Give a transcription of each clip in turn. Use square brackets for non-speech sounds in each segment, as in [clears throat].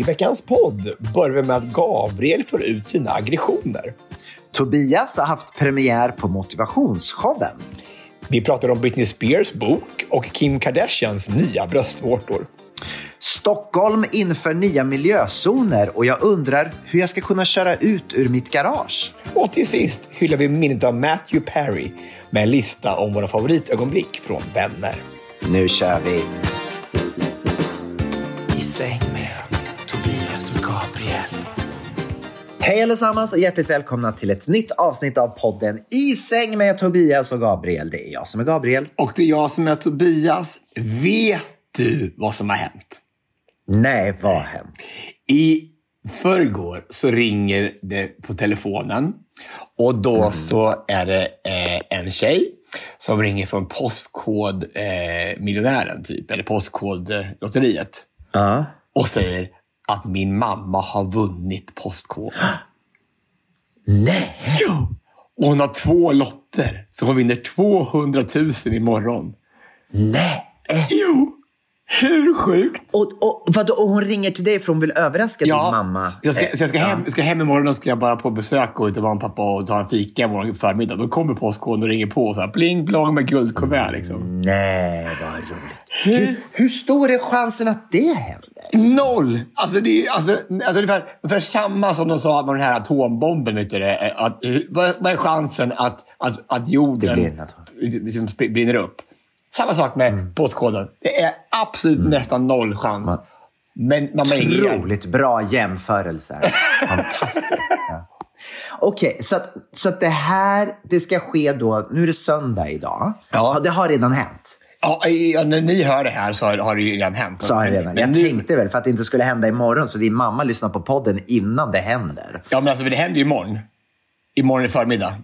I veckans podd börjar vi med att Gabriel får ut sina aggressioner. Tobias har haft premiär på motivationsshowen. Vi pratar om Britney Spears bok och Kim Kardashians nya bröstvårtor. Stockholm inför nya miljözoner och jag undrar hur jag ska kunna köra ut ur mitt garage. Och till sist hyllar vi minnet av Matthew Perry med en lista om våra favoritögonblick från Vänner. Nu kör vi! I säng Hej allesammans och hjärtligt välkomna till ett nytt avsnitt av podden I säng med Tobias och Gabriel. Det är jag som är Gabriel. Och det är jag som är Tobias. Vet du vad som har hänt? Nej, vad har hänt? I förrgår så ringer det på telefonen och då så är det eh, en tjej som ringer från Postkodmiljonären, eh, typ, eller Postkodlotteriet. Ja. Och säger att min mamma har vunnit Postkod. Nej! Ja. Och hon har två lotter, så hon vinner 200 000 imorgon. Nej! Jo! Hur sjukt? Och, och, vadå, och hon ringer till dig för hon vill överraska din mamma? Jag ska, så jag ska, Eh, hem, ska hem imorgon och ska jag bara på besök och inte vara en pappa och ta en fika imorgon förmiddag. Då kommer Postkoden och ringer på och så här, pling plong med guldkuvert. Liksom. Nej, vad roligt. Hur, hur stor är chansen att det händer? Noll! Alltså det är alltså, alltså ungefär, ungefär samma som de sa med den här atombomben. Vet du, att, vad, vad är chansen att, att, att jorden liksom brinner upp? Samma sak med postkoden. Det är absolut nästan noll chans. Men man ingen hjälp. Otroligt bra jämförelser. [laughs] Fantastiskt. Ja. Okej, så, att, så att det här det ska ske då, nu är det söndag idag. Ja. det har redan hänt. Ja, när ni hör det här så har, det ju redan hänt. Så har det Men- redan. men Jag nu- tänkte väl för att det inte skulle hända imorgon, så din mamma lyssnar på podden innan det händer. Ja, men alltså det händer ju imorgon. Imorgon i förmiddag.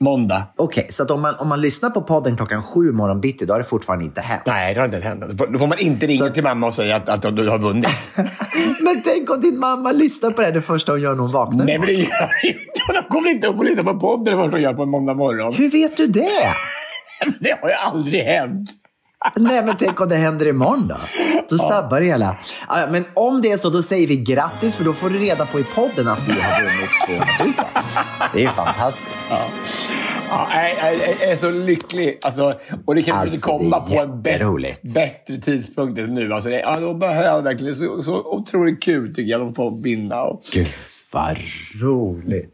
Måndag. Okej, så att om man, om man lyssnar på podden klockan sju imorgon bitti, då har det fortfarande inte hänt. Nej, det har inte hänt. Då får- man inte ringa till mamma och säga att, att du har vunnit. [laughs] Men tänk om din mamma lyssnar på det det första hon gör när hon vaknar. Nej, men det gör inte. De kommer inte upp och lyssna på podden det första de gör på en måndag morgon. Hur vet du det? [laughs] Det har ju aldrig hänt. Nej, men tänk om det händer imorgon då? Då sabbar det hela. Ja, ja, men om det är så, då säger vi grattis, för då får du reda på i podden att du har vunnit 200 000. Det är fantastiskt. Ja, jag, jag, är så lycklig. Alltså, och det kan inte Alltså, komma det är på en bä- jätteroligt. bättre tidpunkt än nu. Alltså, det, ja, de behöver verkligen så, så otroligt kul tycker jag. De får vinna. Och, Gud, vad roligt.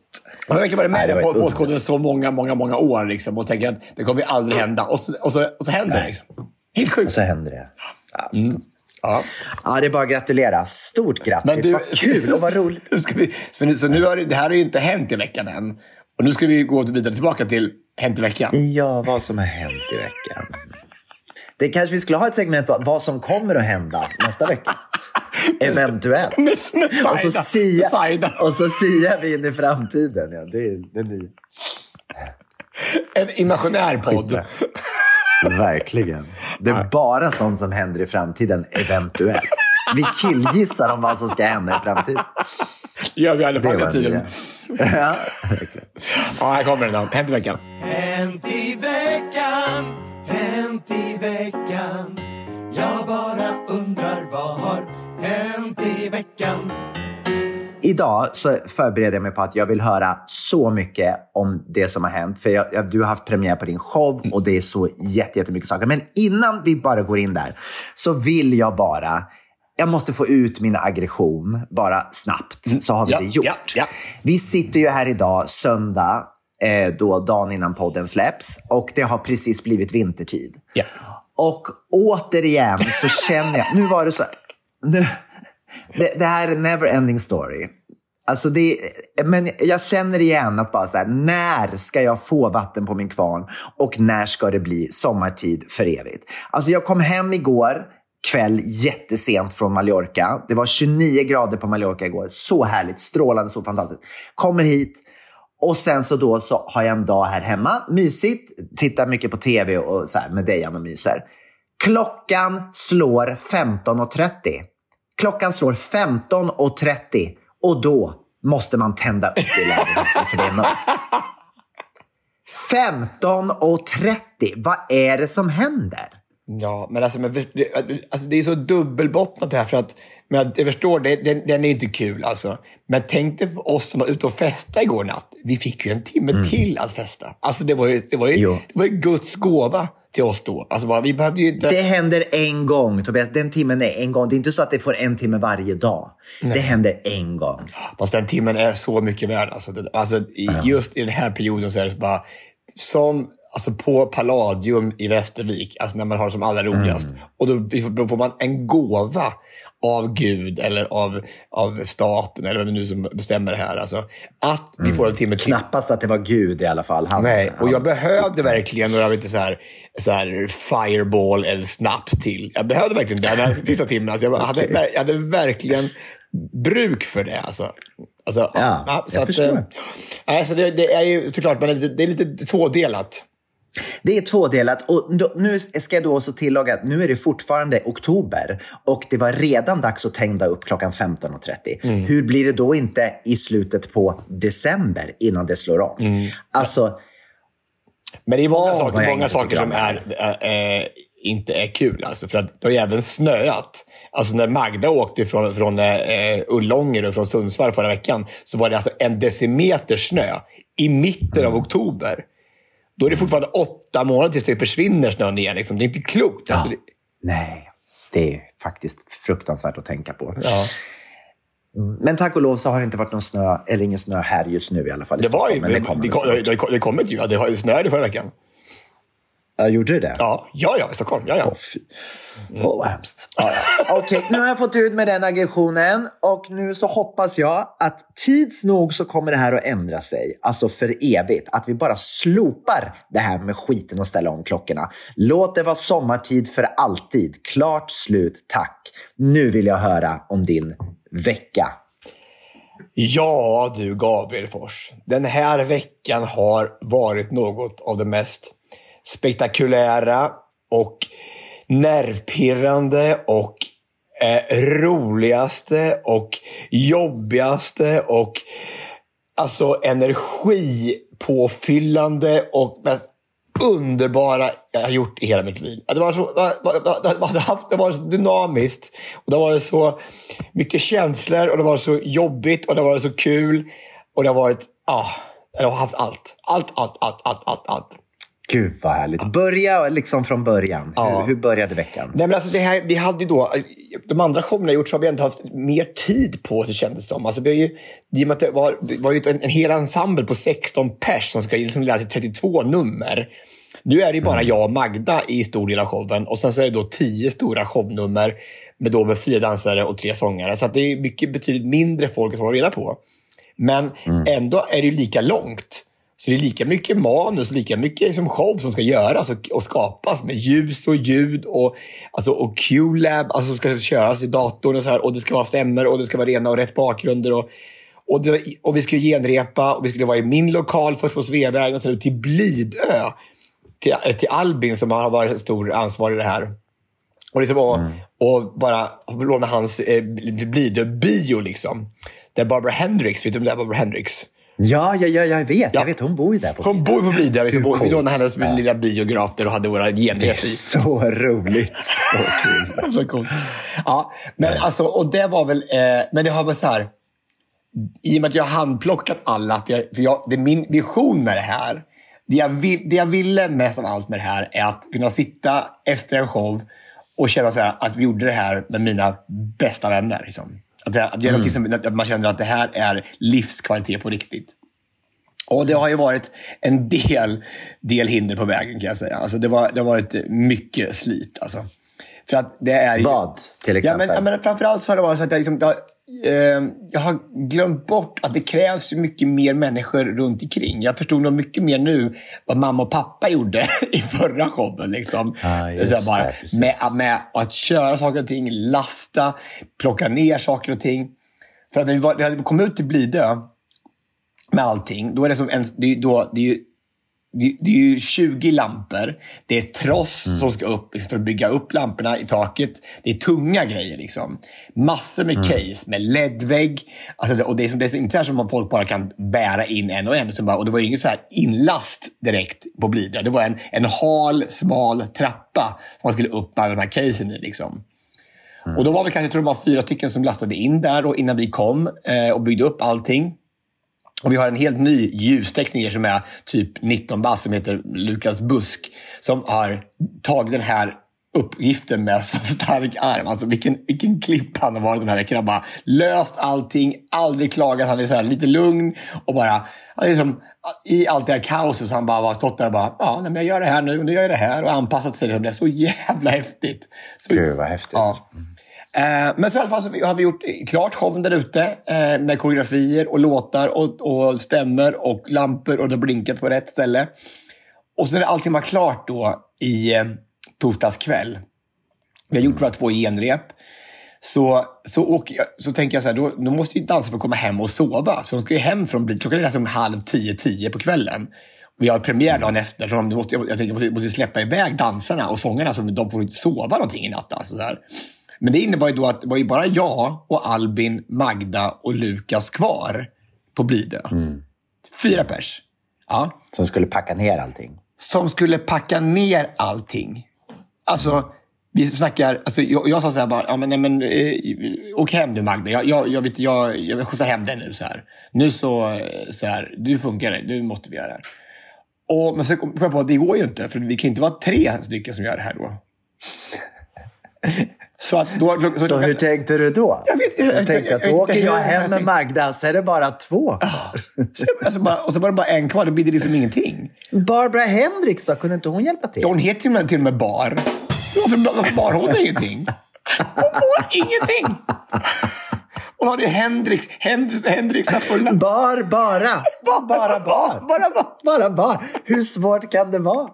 jag har verkligen varit med på ju Postkoden så många, många, många år. Liksom, och tänker att det kommer aldrig hända. Och så, och så, och så händer det. Liksom. Helt Och sjukt. så händer det. Ja, fantastiskt. Ja. ja, det är bara att gratulera. Stort grattis. Men du- vad kul och vad roligt. [laughs] Ska vi, för nu, så nu har det, det här har ju inte hänt i veckan än. Och nu ska vi gå vidare tillbaka till Hänt i veckan. Ja, vad som har hänt i veckan. Det kanske vi skulle ha ett segment på vad som kommer att hända nästa vecka. [laughs] Eventuellt. Med, med Och så, Saida. sia, Saida. och så siar vi in i framtiden. Ja, det är det är ni. En imaginär podd. Verkligen. Det är bara sånt som händer i framtiden, eventuellt. Vi killgissar om vad som ska hända i framtiden. Det gör vi i alla fall hela tiden. Ja, verkligen. Ja, här kommer den då. Hänt i veckan. Hänt i veckan, hänt i veckan Jag bara undrar vad har hänt i veckan idag så förbereder jag mig på att jag vill höra så mycket om det som har hänt. För jag, jag, du har haft premiär på din show och det är så jätte- jättemycket saker. Men innan vi bara går in där så vill jag bara jag måste få ut min aggression bara snabbt, så har vi Ja, det gjort. ja, ja. Vi sitter ju här idag, söndag, eh, då dagen innan podden släpps och det har precis blivit vintertid. Och återigen så känner jag, nu var det så, nu, det, det här är en never ending story. Alltså det, men jag känner igen att bara så här, när ska jag få vatten på min kvarn och när ska det bli sommartid för evigt? Alltså jag kom hem igår kväll jättesent från Mallorca. Det var 29 grader på Mallorca igår. Så härligt, strålande, så fantastiskt. Kommer hit och sen så då så har jag en dag här hemma, mysigt, tittar mycket på tv och så här med Dejan och myser. Klockan slår 15.30. Klockan slår 15.30 och då måste man tända upp i lägenheten för det är mörkt. 15.30, vad är det som händer? Ja, men alltså, men, det- alltså det är så dubbelbottnat det här. För att, men jag förstår, det, den, den är inte kul alltså. Men tänk dig för oss som var ute och festade igår natt. Vi fick ju en timme till att festa. Alltså det var ju, det var ju, Jo. det var ju Guds gåva till oss då. Alltså bara, vi behövde ju inte... Det händer en gång, Tobias. Den timmen är en gång. Det är inte så att det får en timme varje dag. Det händer en gång. Fast den timmen är så mycket värd. Alltså, det, alltså, Just i den här perioden så är det bara som alltså, på Palladium i Västervik, alltså när man har det som allra roligast. Och då, då får man en gåva av Gud eller av, av staten eller vem det nu som bestämmer det här. Alltså, att vi får en timme till. Knappast att det var Gud i alla fall. Han, Nej, och han- jag behövde verkligen några lite så här, så här fireball eller snaps till. Jag behövde verkligen den här sista timmen. Alltså jag, hade, jag hade verkligen bruk för det. Alltså. Alltså, Ja, jag förstår. eh, nej, så det, det är ju såklart, men det, är lite- det är lite tvådelat. Det är tvådelat. Och då, nu ska jag då också tillägga att nu är det fortfarande oktober och det var redan dags att tända upp klockan 15.30. Hur blir det då inte i slutet på december innan det slår om? Alltså, Men det är många Åh, saker, jag många saker som är, är, är, inte är kul. Alltså, för att det har ju även snöat. Alltså när Magda åkte från, från eh, Ullånger och från Sundsvall förra veckan så var det alltså en decimeter snö i mitten av oktober. Då är det fortfarande åtta månader tills det försvinner snön igen. Liksom. Det är inte klokt. Alltså, det, nej. Det är faktiskt fruktansvärt att tänka på. ja. Men tack och lov så har det inte varit någon snö, eller ingen snö här just nu i alla fall. i det var ju, det, men kommer det, väl kom, det, kom- det kommit ju. Ja, det har ju snöade förra veckan. Ja, gjorde det? Ja, ja, ja i Stockholm. Ja, ja. Åh, fy. Åh, vad hemskt. Ja, ja. Okej, nu har jag fått ut med den aggressionen och nu så hoppas jag att tids nog så kommer det här att ändra sig. Alltså för evigt. Att vi bara slopar det här med skiten och ställa om klockorna. Låt det vara sommartid för alltid. Klart slut, tack. Nu vill jag höra om din vecka. Ja du Gabriel Fors. Den här veckan har varit något av det mest spektakulära och nervpirrande och eh, roligaste och jobbigaste och alltså energipåfyllande och mest underbara jag har gjort i hela mitt liv. Det var så, det var, det var, det var, så dynamiskt. Och det var så mycket känslor och det var så jobbigt och det var så kul. Och det har varit, ja, jag har haft allt. Allt, allt, allt, allt, allt, allt. Gud vad härligt. Börja liksom från början. Ja. Hur, hur började veckan? Nej, men alltså det här, vi hade då, de andra showerna jag gjort så har vi ändå haft mer tid på det kändes som. Alltså, vi har ju, I och med att det var, det var ju en, en hel ensemble på 16 pers som ska liksom lära sig 32 nummer. Nu är det bara jag och Magda i stor del av showen och sen så är det då 10 stora shownummer med, då med fyra dansare och tre sångare. Så att det är mycket betydligt mindre folk som håller reda på. Men ändå är det ju lika långt. Så det är lika mycket manus, lika mycket liksom show som ska göras och, och skapas med ljus och ljud och, alltså, och Q-lab alltså, som ska köras i datorn och så här. Och det ska vara stämmer och det ska vara rena och rätt bakgrunder. Och, och, det, och vi skulle genrepa och vi skulle vara i min lokal först på Sveavägen och sen ut till Blidö. Till, till Albin som har varit stor ansvarig i det här. Och, liksom, och, och bara låna hans eh, Blidö-bio liksom. Där Barbara Hendricks, vet du vem det är Barbara Hendricks? Ja, ja, ja, jag vet. Ja. Jag vet. Hon bor ju där på Hon bor på. Vi, Hur vi lånade hennes Ja. lilla biograf där och hade våra genrep i. [laughs] Så roligt. [laughs] Så kul. Så coolt. Ja, men alltså, och det var väl, eh, men det har varit så här. i och med att jag har handplockat alla, för, jag, för jag, det är min vision med det här. Det jag, vill, det jag ville mest av allt med det här är att kunna sitta efter en show och känna så här, att vi gjorde det här med mina bästa vänner. Liksom. Att, det, att, göra mm. som, att man känner att det här är livskvalitet på riktigt. Och det har ju varit en del, del hinder på vägen kan jag säga. Alltså det, var, det har varit mycket slit. Alltså. För att det är ju... Vad till exempel? Ja, men, ja, men framförallt så har det varit så att jag, liksom, det har, eh, jag har glömt bort att det krävs mycket mer människor runt omkring. Jag förstod nog mycket mer nu vad mamma och pappa gjorde [laughs] i förra showen. Liksom. Ah, så bara, det, med, med att köra saker och ting, lasta, plocka ner saker och ting. För att när vi, var, när vi kom ut till Blidö med allting, då är det som en, det är, då, det är ju det är ju 20 lampor. Det är tross mm. som ska upp för att bygga upp lamporna i taket. Det är tunga grejer. liksom. Massor med mm. case med ledvägg. Alltså, och det är, det är inte så som att folk bara kan bära in en och en. Som bara, och det var ju inget så här inlast direkt på Blidö. Det var en, en hal, smal trappa som man skulle upp med alla de här casen i. Liksom. Mm. Och då var vi kanske, jag tror det var fyra stycken som lastade in där och innan vi kom eh, och byggde upp allting. Och vi har en helt ny ljustekniker som är typ 19 bast som heter Lukas Busk. Som har tagit den här uppgiften med så stark arm. Alltså vilken, vilken klipp han har varit den här veckan. Han bara löst allting, aldrig klagat. Han är så lite lugn och bara... Han är liksom, I allt det här kaoset så han bara har stått där och bara ja, men jag gör det här nu, nu gör jag det här och anpassat sig. Det är så jävla häftigt. Så, Gud vad häftigt. Ja. Eh, men så i alla fall så har vi gjort klart showen där ute eh, med koreografier och låtar och, och stämmer och lampor och det blinkat på rätt ställe. Och så när allting var klart då i eh, torsdags kväll. Vi har gjort våra två genrep. Så, så, och, så tänker jag så här, då, då måste ju dansarna få komma hem och sova. Så de ska ju hem från Blid. Klockan är nästan halv tio, tio på kvällen. Vi har premiär dagen efter. Så de måste, jag tänker, jag måste, måste släppa iväg dansarna och sångarna så de får inte sova någonting i natt. Alltså, så här. Men det innebar ju då att det var ju bara jag och Albin, Magda och Lukas kvar på Blidö. Mm. Fyra pers. Ja. Som skulle packa ner allting. Som skulle packa ner allting. Alltså, vi snackar... Alltså, jag, jag sa så här bara, ja, men, nej, men, eh, åk hem du Magda. Jag, jag, jag, vet, jag, jag skjutsar hem dig nu. Så här. Nu så, så här, du funkar det. Nu måste vi göra det här. Och, men så kom jag på att det går ju inte, för vi kan inte vara tre stycken som gör det här då. [laughs] Så, att då, så, så hur tänkte du då? Jag, vet, jag, jag tänkte att då åker jag hem med Magda, så är det bara två kvar. alltså bara, och så var det bara en kvar, då blir det liksom ingenting. Barbara Hendricks då, kunde inte hon hjälpa till? Ja, hon heter till och med, till och med Bar. Varför bar hon ingenting? Hon bar ingenting! Hon hade Hendrix, Hendrix, Hendrix fulla. [laughs] Bar, bara. Bara, bara bar. Bara bar. Bara bar. Hur svårt kan det vara?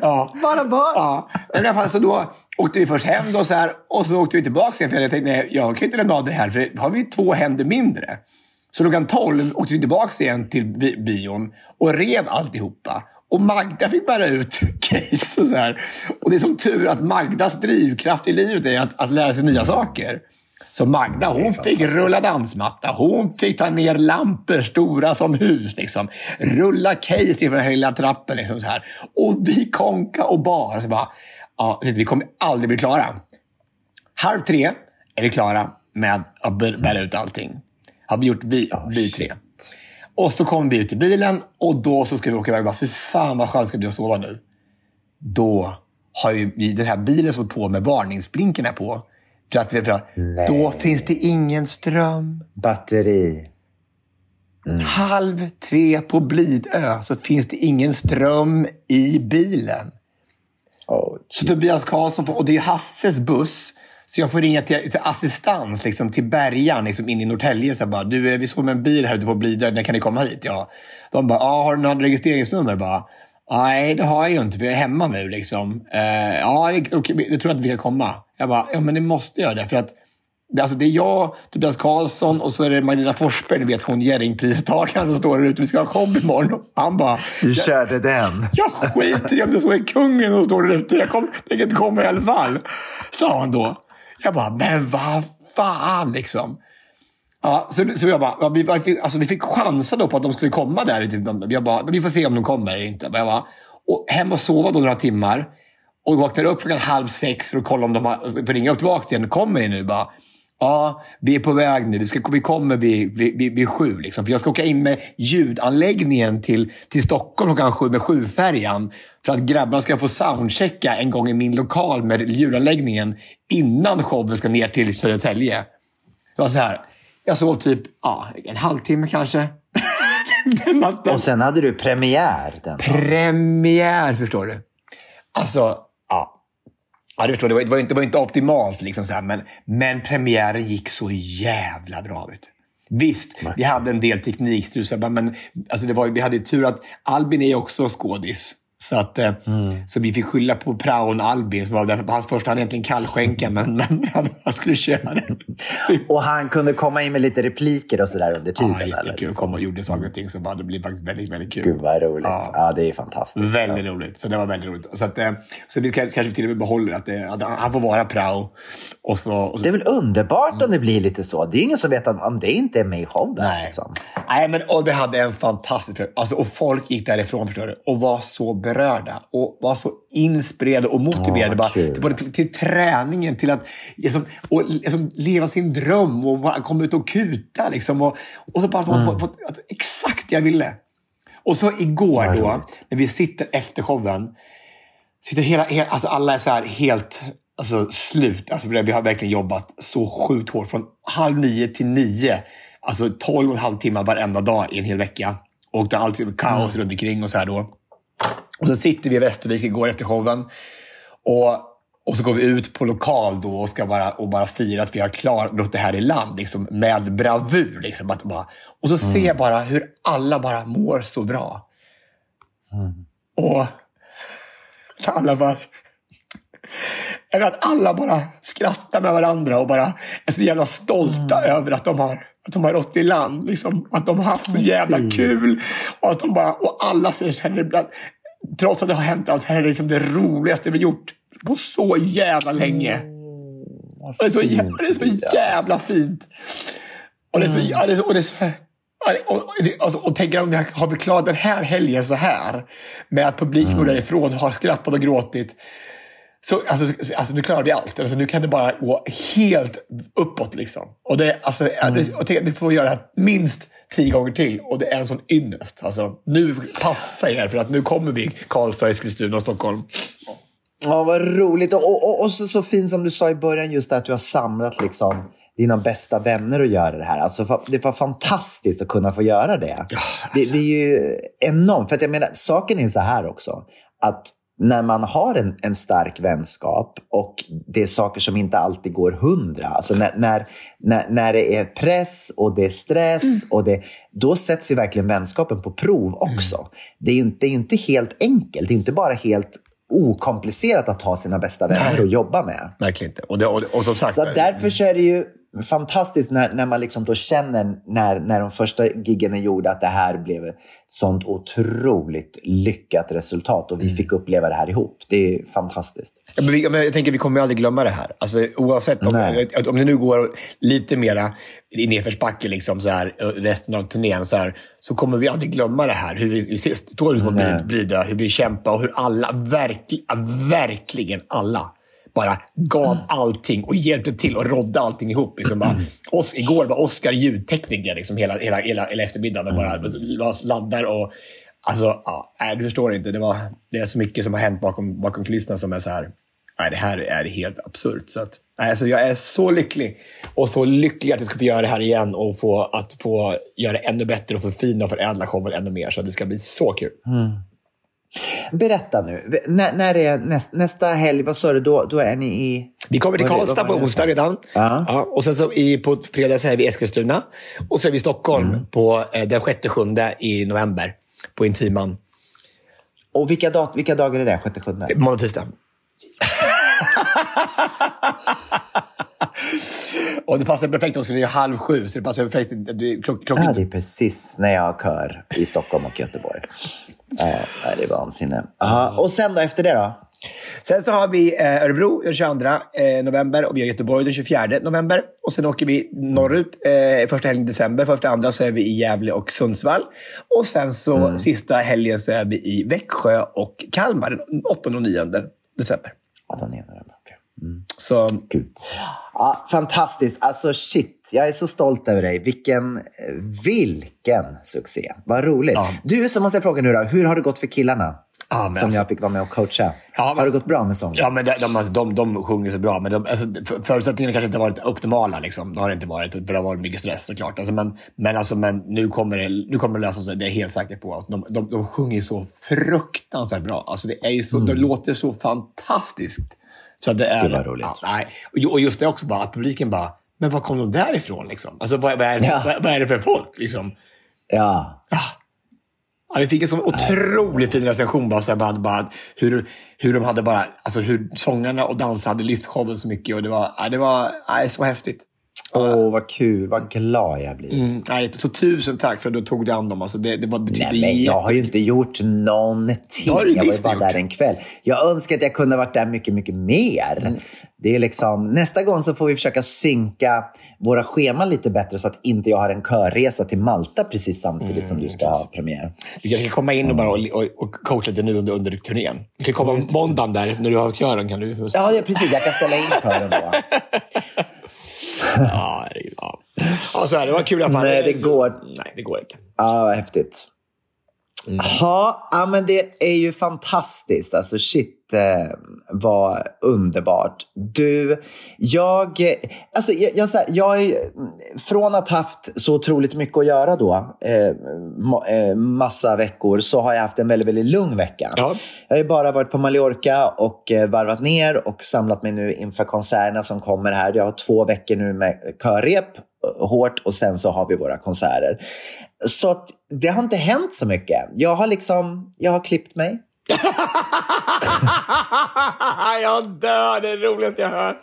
Ja. Bara bar. Ja. Men i alla fall, så då åkte vi först hem då så här, och så åkte vi tillbaka igen. För jag tänkte, nej, jag kan inte lämna av det här, för har vi två händer mindre. Så klockan tolv åkte vi tillbaka igen till bion och rev alltihopa. Och Magda fick bära ut [laughs] case och så här. Och det är som tur att Magdas drivkraft i livet är att, att lära sig nya saker. Så Magda hon fick rulla dansmatta, hon fick ta ner lampor stora som hus. Liksom. Rulla case för hela trappen. Liksom, så här. Och vi konka och bar. Så bara, ja, vi kommer aldrig bli klara. Halv tre är vi klara med att bära ut allting. Har vi gjort vi, vi tre. Och så kommer vi ut i bilen och då så ska vi åka iväg. Bara, Fy fan vad skönt ska bli att sova nu. Då har ju vi den här bilen stått på med varningsblinkerna på. För att vi då finns det ingen ström. Batteri. Mm. Halv tre på Blidö så finns det ingen ström i bilen. Oh, så Tobias Karlsson, och det är Hasses buss, så jag får ringa till, till assistans liksom, till bärgaren liksom, in i Norrtälje. Så bara, du, vi såg med en bil här ute på Blidö, när kan ni komma hit? Ja. De bara, ah, har du något registreringsnummer? Bara, Nej, det har jag ju inte, jag är hemma nu. Liksom. Eh, ja, okay, jag tror att vi kan komma. Jag bara, ja men det måste jag det. För att, alltså, det är jag, Tobias Karlsson och så är det Magdalena Forsberg, ni vet hon Jerringpristagaren som står där ute. Vi ska ha show imorgon. Han bara... Du körde den? Jag skiter i om det så är kungen som står där ute. Jag kom, tänker inte komma i alla fall. Sa han då. Jag bara, men vad fan liksom. Ja, så, så jag bara, vi, alltså, vi fick chansa då på att de skulle komma där. Typ, jag bara, vi får se om de kommer eller inte. Jag bara, och hem och sova då några timmar. Och vaknar upp klockan halv sex för att kolla om de har, för ringa upp tillbaka igen. Kommer ni nu? Bara, Ja, vi är på väg nu. Vi, ska, vi kommer vid, vid, vid, vid sju. Liksom. För jag ska åka in med ljudanläggningen till, till Stockholm klockan sju med Sjufärjan. För att grabbarna ska få soundchecka en gång i min lokal med ljudanläggningen innan showen ska ner till Södertälje. Det var så här. Jag sov typ ja, en halvtimme kanske. [laughs] Den natten. Och sen hade du premiär den. Premiär, förstår du. Alltså, ja. Ja, du förstår, det var, det var, inte, det var inte optimalt, liksom så här, men, men premiären gick så jävla bra. Vet du. Visst, vi hade en del teknikstrul, men alltså det var, vi hade ju tur att Albin är också skådis. Så, att, eh, så vi fick skylla på praon Albin, som var där, hans första, han egentligen kallskänka, men, [laughs] men han, han skulle köra. Och han kunde komma in med lite repliker och sådär under tiden. ja, jättekul. Kom och gjorde saker och ting, så bara, det blev faktiskt väldigt, väldigt kul. Gud vad roligt. Ja. Ja, det är fantastiskt. Väldigt roligt. Så det var väldigt roligt. Så, att, eh, så vi kan- kanske till och med behåller att, det, att han får vara prao. Och så, och så, Det är väl underbart om det blir lite så. Det är ingen som vet om det inte är med i showen. Nej. Liksom. Nej, men och vi hade en fantastisk period. Alltså, och folk gick därifrån förstår du, och var så berörda och var så inspirerade och motiverade. Ja, bara, till, både till, till träningen, till att liksom, och, liksom, leva sin dröm och bara komma ut och kuta. Liksom, och, och så bara mm. fått, fått exakt det jag ville. Och så igår då, när vi sitter efter showen, sitter hela, hela, alltså alla är så här helt alltså, slut. Alltså, vi har verkligen jobbat så sjukt hårt. Från halv nio till nio. Alltså tolv och en halv timme varenda dag i en hel vecka. Och det är alltid kaos runt omkring och så här då. Och så sitter vi i Västervik igår efter showen. Och, och så går vi ut på lokal då och ska bara, och bara fira att vi har klarat det här i land liksom, med bravur. Liksom, att bara, och så ser jag bara hur alla bara mår så bra. Och att alla bara... Eller att alla bara skrattar med varandra och bara är så jävla stolta över att de har att de har rått i land. Liksom, att de har haft så jävla kul. Och, att de bara, och alla säger så här ibland, trots att det har hänt allt, det här är liksom det roligaste vi gjort på så jävla länge. Och det är så jävla, det är så jävla fint. Och det är så... Ja, det är så, och det är så det- och, och, alltså, och tänker om vi har- klarat den här helgen så här. Med att publiken går därifrån har skrattat och gråtit. Så, alltså, alltså, nu klarar vi allt. Alltså, nu kan det bara gå helt uppåt. Liksom. Och det, alltså, det, och tänk, att vi får göra det minst tio gånger till. Och det är en sån ynnest. Alltså, nu passa er, för att nu kommer vi Karlstad, Eskilstuna och Stockholm. Ja, vad roligt. Och, och, och, och så, så fint som du sa i början, just det att du har samlat liksom dina bästa vänner att göra det här. Alltså, det var fantastiskt att kunna få göra det. Det, det är ju enormt. För att jag menar, saken är så här också. Att när man har en, en stark vänskap och det är saker som inte alltid går hundra. Alltså när, när, när, när det är press och det är stress, och det, då sätts ju verkligen vänskapen på prov också. Det är ju inte, inte helt enkelt. Det är inte bara helt okomplicerat att ha sina bästa vänner Nej. och jobba med. Verkligen inte. Och, det, och, och som sagt... Så att därför så är det ju fantastiskt när, när man liksom då känner när, när de första giggen är gjorda att det här blev ett sånt otroligt lyckat resultat och vi fick uppleva det här ihop. Det är fantastiskt. Ja, men vi, men jag tänker vi kommer aldrig glömma det här. Alltså, oavsett om, Nej. om det nu går lite mera i nedförsbacke liksom, så här, resten av turnén så, här, så kommer vi aldrig glömma det här. Hur vi, vi står ute på Blidö, hur vi kämpar och hur alla, verkli, verkligen alla, bara gav allting och hjälpte till och rådde allting ihop. Liksom bara, oss, igår var Oskar ljudtekniker liksom, hela, hela, hela, hela eftermiddagen. Och bara, bara sladdar och... Alltså, ja, nej, du förstår inte. Det, var, det är så mycket som har hänt bakom, bakom kulisserna som är så här... Nej, det här är helt absurt. Så att, nej, alltså, jag är så lycklig. Och så lycklig att jag ska få göra det här igen och få, att få göra det ännu bättre och förfina och förädla showen ännu mer. Så det ska bli så kul. Berätta nu, när, när är näst, nästa helg, vad sa du, då, då är ni i... Vi kommer till Karlstad på onsdag redan. Ja. och sen så i, på fredag så är vi i Eskilstuna. Och så är vi i Stockholm Mm. på eh, den 6-7 i november. På Intiman. Och vilka, dat, vilka dagar är det? Sjätte, sjunde? Måndag, tisdag. [laughs] och det passar perfekt också. Det är halv sju, så det passar perfekt. Klock, klockan Ja, det är precis när jag har kör i Stockholm och Göteborg. Ja, det är vansinne. Aha. Och sen då, efter det då? Sen så har vi eh, Örebro den 22 eh, november och vi har Göteborg den 24 november. Och sen åker vi norrut eh, första helgen i december. Första andra så är vi i Gävle och Sundsvall. Och sen så sista helgen så är vi i Växjö och Kalmar den 8 och 9 december. Ja, den ena, okej. Så Gud. Ja, fantastiskt. Alltså shit, jag är så stolt över dig. Vilken, vilken succé. Vad roligt. Ja. Du, så måste jag fråga nu då. Hur har det gått för killarna? Men som alltså- jag fick vara med och coacha. Ja, men- har det gått bra med sången? Ja, men de, de, alltså, de, de sjunger så bra. Men de, alltså, för- förutsättningarna kanske inte har varit optimala. Liksom. Det har det inte varit. För det har varit mycket stress såklart. Alltså, men men, alltså, men nu, kommer det, nu kommer det lösa sig. Det är jag helt säker på. Alltså, de, de, de sjunger så fruktansvärt bra. Alltså, det, är så, det låter så fantastiskt. Så det är... Det var roligt. Ja, nej. Och, just det också, bara, att publiken bara, men var kom de därifrån? Liksom? Alltså, vad, vad, är, Ja. vad, vad är det för folk? Liksom? Ja. Ja, vi fick en så otroligt fin recension bara, så här, bara, bara hur, hur de hade bara, alltså hur sångarna och dansarna hade lyft showen så mycket och det var, ja, det var ja, så häftigt. Åh, vad kul. Vad glad jag blir. Mm, nej, så tusen tack för att du tog dig an dem. Alltså, det, det var, betydde Nej, men jag har ju inte gjort någonting. Har du Jag var ju bara gjort. där en kväll. Jag önskar att jag kunde varit där mycket, mycket mer. Mm. Det är liksom, nästa gång så får vi försöka synka våra scheman lite bättre så att inte jag har en körresa till Malta precis samtidigt som du ska ha premiär. Du kanske kan komma in och, bara och, och, och coacha lite nu under, under turnén. Du kan komma måndagen där, när du har kören. Kan du, Ja, precis. Jag kan ställa in kören då. [laughs] ja, ja. ja, så här, det var kul att Nej, det går. Nej, det går inte. Ja, vad häftigt. Mm. Ja, ja, men det är ju fantastiskt. Alltså shit, eh, vad underbart. Du, jag... Alltså, jag, jag, så här, jag är, från att ha haft så otroligt mycket att göra då, eh, ma, eh, massa veckor, så har jag haft en väldigt, väldigt lugn vecka. Ja. Jag har ju bara varit på Mallorca och eh, varvat ner och samlat mig nu inför konserterna som kommer här. Jag har två veckor nu med körrep hårt och sen så har vi våra konserter. Så att det har inte hänt så mycket. Jag har liksom, jag har klippt mig. [laughs] jag dör, det är det roligaste jag hört.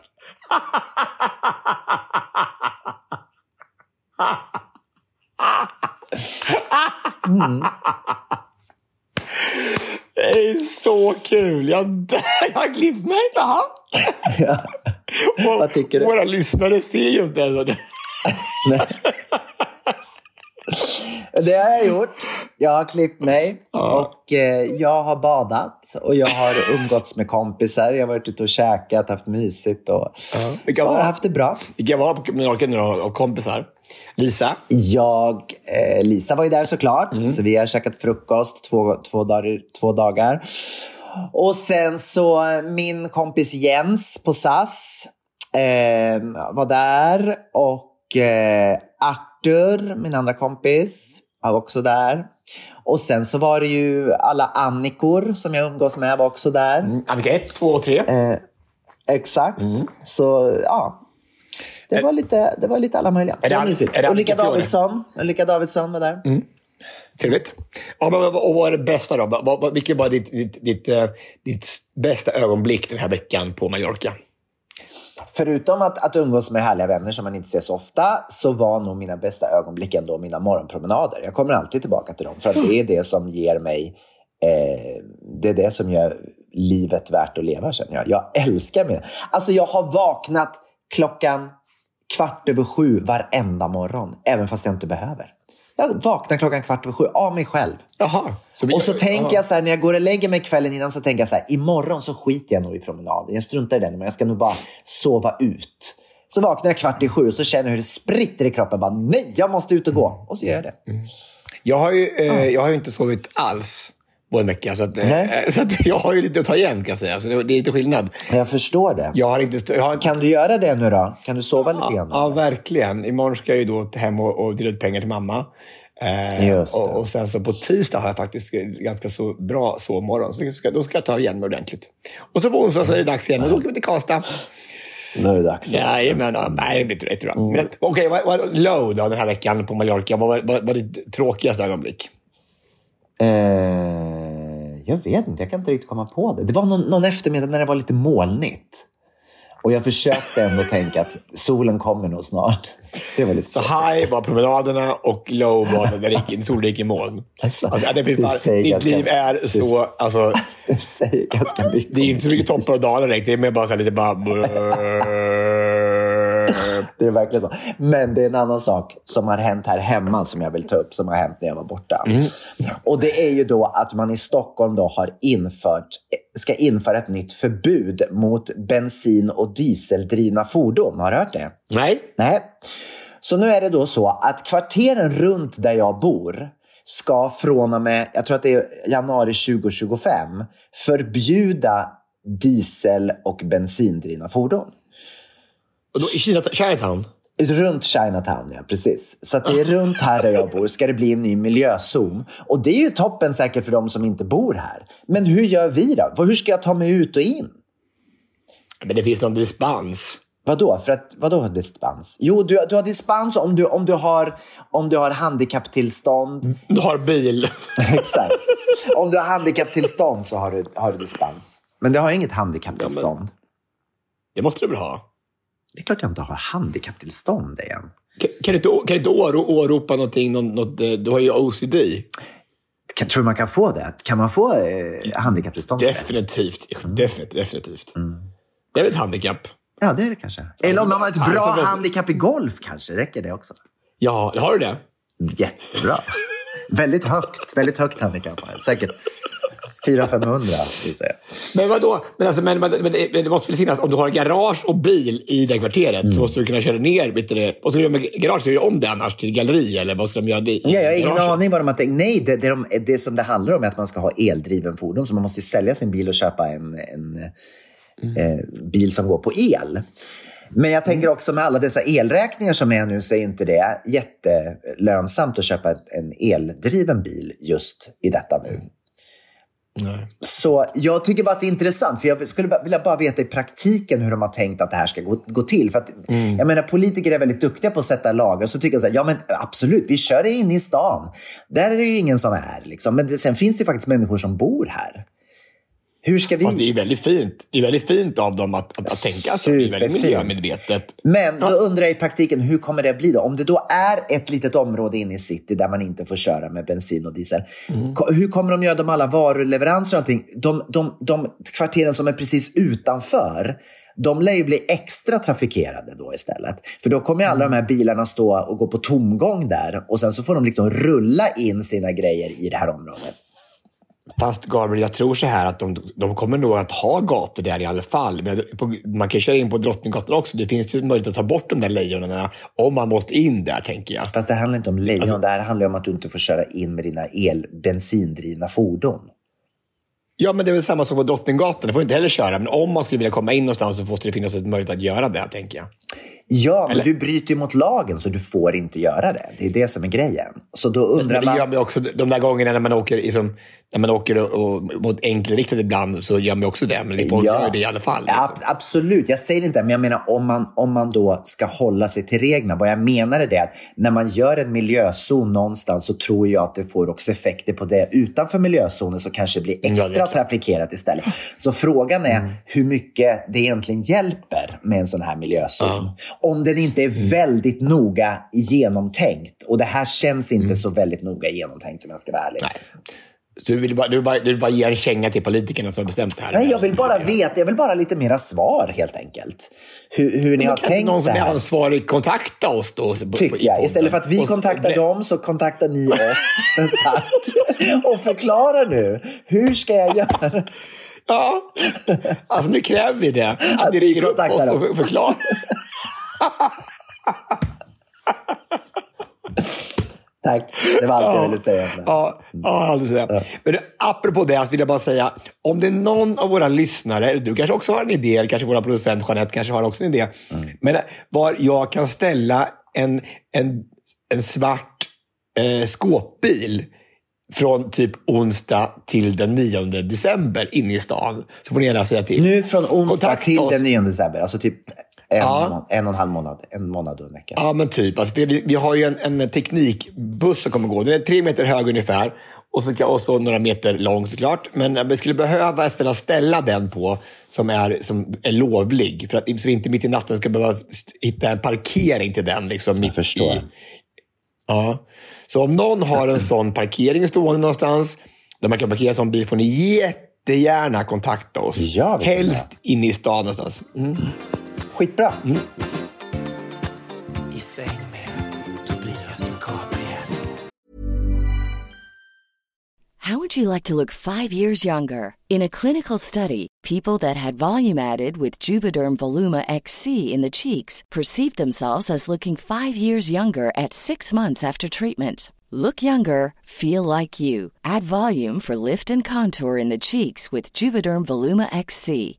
Det är så kul! Jag, dör. jag har klippt mig. Och Vad tycker du? Våra lyssnare ser ju inte ens det. [laughs] Det har jag gjort. Jag har klippt mig och eh, jag har badat och jag har umgåtts med kompisar. Jag har varit ute och käkat, haft mysigt och ja, var- haft det bra. Vilka var då, av kompisar? Lisa? Jag, eh, Lisa var ju där såklart, så vi har käkat frukost två, två, dagar, två dagar. Och sen så min kompis Jens på SAS eh, var där och eh, Arthur, min andra kompis, var också där. Och sen så var det ju alla Annikor som jag umgås med var också där. Mm, Annika 1, 2 och 3. Eh, exakt. Så ja, det var, lite, det var lite alla möjliga. Så Är det var mysigt. är det Ulrika? Davidsson, Ulrika Davidsson var där. Trevligt. Ja, men, och vad är det bästa då? Vilket var ditt, ditt, ditt, eh, ditt bästa ögonblick den här veckan på Mallorca? Förutom att, att umgås med härliga vänner som man inte ser så ofta så var nog mina bästa ögonblick ändå mina morgonpromenader. Jag kommer alltid tillbaka till dem för att det är det som ger mig eh, det är det som gör livet värt att leva känner jag. Jag älskar mina, Alltså jag har vaknat klockan kvart över sju varenda morgon, även fast jag inte behöver. Jag vaknar klockan kvart över sju av mig själv. Jaha. vi- Och så tänker Jaha. jag så här, när jag går och lägger mig kvällen innan så tänker jag så här, imorgon så skiter jag nog i promenaden. Jag struntar i den, men jag ska nog bara sova ut. Så vaknar jag kvart i sju och så känner jag hur det spritter i kroppen. Bara, Nej, jag måste ut och gå. Och så gör jag det. Jag har ju eh, jag har ju inte sovit alls på en vecka. Så, att, eh, Nej. så att [laughs] jag har ju lite att ta igen kan jag säga. Så det, det är lite skillnad. Jag förstår det. Jag har inte... Jag har Kan du göra det nu då? Kan du sova lite grann? Ja, verkligen. Imorgon ska jag ju då hem och, och dela ut pengar till mamma. Eh, Just det. och, och sen så på tisdag har jag faktiskt ganska så bra sovmorgon. Så ska, då ska jag ta igen mig ordentligt. Och så på onsdag så är det dags igen och då åker vi till Karlstad. Nu är det dags. Jajamän, ja, nej, det blir inte bra. Mm. Men, Okej, vad, vad, low då den här veckan på Mallorca? Vad var ditt tråkigaste ögonblick? Eh, jag vet inte, jag kan inte riktigt komma på det. Det var någon, någon eftermiddag när det var lite molnigt. Och jag försökte ändå tänka att solen kommer nog snart. Det var lite Så high var promenaderna och low var när det gick- solen gick i moln. Alltså, Alltså, det det bara, ditt liv är så... Alltså, [laughs] Det säger ganska mycket. det är inte så mycket toppar och dalar direkt. Det är mer bara så här lite bara... [laughs] [laughs] Det är verkligen så. Men det är en annan sak som har hänt här hemma som jag vill ta upp, som har hänt när jag var borta. Och det är ju då att man i Stockholm då har infört, ska införa ett nytt förbud mot bensin och dieseldrivna fordon. Har du hört det? Nej. Nej. Så nu är det då så att kvarteren runt där jag bor ska från och med, jag tror att det är januari 2025, förbjuda diesel och bensindrivna fordon. Och då, I Kina, Chinatown? Runt Chinatown, ja. Precis. Så det är runt här där jag bor ska det bli en ny miljözon. Och det är ju toppen säkert för de som inte bor här. Men hur gör vi då? Hur ska jag ta mig ut och in? Men det finns någon dispens. Vadå? För att, vadå dispens? Jo, du, du har dispens om du, om du har, om du har handikapptillstånd. Du har bil. [laughs] Exakt. Om du har handikapptillstånd så har du, har du dispens. Men du har inget handikapptillstånd. Det måste du väl ha? Det är klart jag inte har handikapptillstånd igen. Kan, kan du inte, kan du inte åro- åropa någonting? Något, något, eh, du har ju OCD. Kan, tror du man kan få det? Kan man få eh, handikapptillstånd? Definitivt. Definitivt. definitivt. Det är väl ett handikapp? Ja, det är det kanske. Eller om man har ett Ja, bra väl- handikapp i golf kanske. Räcker det också? Ja, har du det? Jättebra. väldigt högt. Väldigt högt handikapp. Säkert 400-500 vill säga. Men vadå? Men, alltså, men, men, men, det, måste väl finnas, om du har garage och bil i det kvarteret så måste du kunna köra ner. Vet du ska du göra med garage? Göra om det annars till galleri? Eller vad ska de göra i Ja, jag har ingen aning vad de har tänkt. Nej, det, det, de, det som det handlar om är att man ska ha eldriven fordon. Så man måste ju sälja sin bil och köpa en, en eh, bil som går på el. Men jag tänker också med alla dessa elräkningar som är nu så är inte det jättelönsamt att köpa en eldriven bil just i detta nu. Nej. Så jag tycker bara att det är intressant, för jag skulle vilja bara veta i praktiken hur de har tänkt att det här ska gå, gå till. För att, Jag menar, politiker är väldigt duktiga på att sätta lagar, så tycker jag så här, ja men absolut, vi kör in i stan. Där är det ju ingen som är. Liksom. Men det, sen finns det ju faktiskt människor som bor här. Hur ska vi... Fast det är väldigt fint. Det är väldigt fint av dem att, att, att tänka så. Det är väldigt miljömedvetet. Men då undrar jag i praktiken, hur kommer det bli då? Om det då är ett litet område inne i city där man inte får köra med bensin och diesel. ko- Hur kommer de göra de alla varuleveranser och allting? De, de, de kvarteren som är precis utanför, de lär ju bli extra trafikerade då istället. För då kommer alla de här bilarna stå och gå på tomgång där och sen så får de liksom rulla in sina grejer i det här området. Fast Gabriel, jag tror så här att de, de kommer nog att ha gator där i alla fall. Men på, man kan ju köra in på Drottninggatan också. Det finns ju möjlighet att ta bort de där lejonen om man måste in där, tänker jag. Fast det handlar inte om lejon, det här handlar om att du inte får köra in med dina el bensindrivna fordon. Ja, men det är väl samma sak på Drottninggatan. Det får inte heller köra. Men om man skulle vilja komma in någonstans så måste det finnas ett möjlighet att göra det, tänker jag. Ja, men Eller- du bryter ju mot lagen så du får inte göra det. Det är det som är grejen. Så då undrar Men det gör man... också, de där gångerna när man åker, liksom, när man åker och, och, mot enkelriktat ibland så gör man också det. Men folk gör det i alla fall. Ja, Liksom. ab- absolut, jag säger inte men jag menar om man, om man då ska hålla sig till reglerna. Vad jag menar är det att när man gör en miljözon någonstans så tror jag att det får också effekter på det utanför miljözonen så kanske det blir Ja, extra klart. trafikerat istället. Så frågan är Mm. hur mycket det egentligen hjälper med en sån här miljözon. Om den inte är väldigt noga genomtänkt. Och det här känns inte så väldigt noga genomtänkt om jag ska vara ärlig. Mm. Nej. Så du vill, bara, du, vill bara, du vill bara ge en känga till politikerna som har bestämt det här? Nej, jag vill bara veta. Jag vill bara lite mera svar helt enkelt. Hur, hur ni har tänkt någon som är ansvarig kontakta oss då? Tycker jag. Istället för att vi kontaktar dem så kontaktar ni oss. [laughs] [laughs] Tack. Och förklara nu. Hur ska jag göra? Ja, alltså nu kräver vi det. Att Att ni ringer upp oss och förklarar. [laughs] [laughs] Tack. Det var allt jag ville säga. Ja, ja, alltså det. Men apropå det så vill jag bara säga, om det är någon av våra lyssnare, eller du kanske också har en idé, eller kanske vår producent Jeanette kanske har också en idé, men var jag kan ställa en, en, en svart eh, skåpbil från typ onsdag till den 9 december inne i stan. Så får ni gärna säga till. Nu från onsdag till oss. den 9 december. Alltså typ en, Ja. månad, en och en halv månad. En månad och en vecka. Ja, men typ. Alltså, vi, vi har ju en, en teknikbuss som kommer gå. Den är tre meter hög ungefär och så, och så några meter lång såklart. Men vi skulle behöva att ställa den på som är, som är lovlig. För att så vi inte mitt i natten ska behöva hitta en parkering till den. Liksom, mitt förstår. I, ja. Så om någon har en sån parkering stående någonstans där man kan parkera som bil får ni jättegärna kontakta oss. Helst inne i stan någonstans. Mm. Skitbra. Mm. i säng med Tobias Gabriel. How would you like to look five years younger? In a clinical study, people that had volume added with Juvederm Voluma XC in the cheeks perceived themselves as looking five years younger at six months after treatment. Look younger, feel like you. Add volume for lift and contour in the cheeks with Juvederm Voluma XC.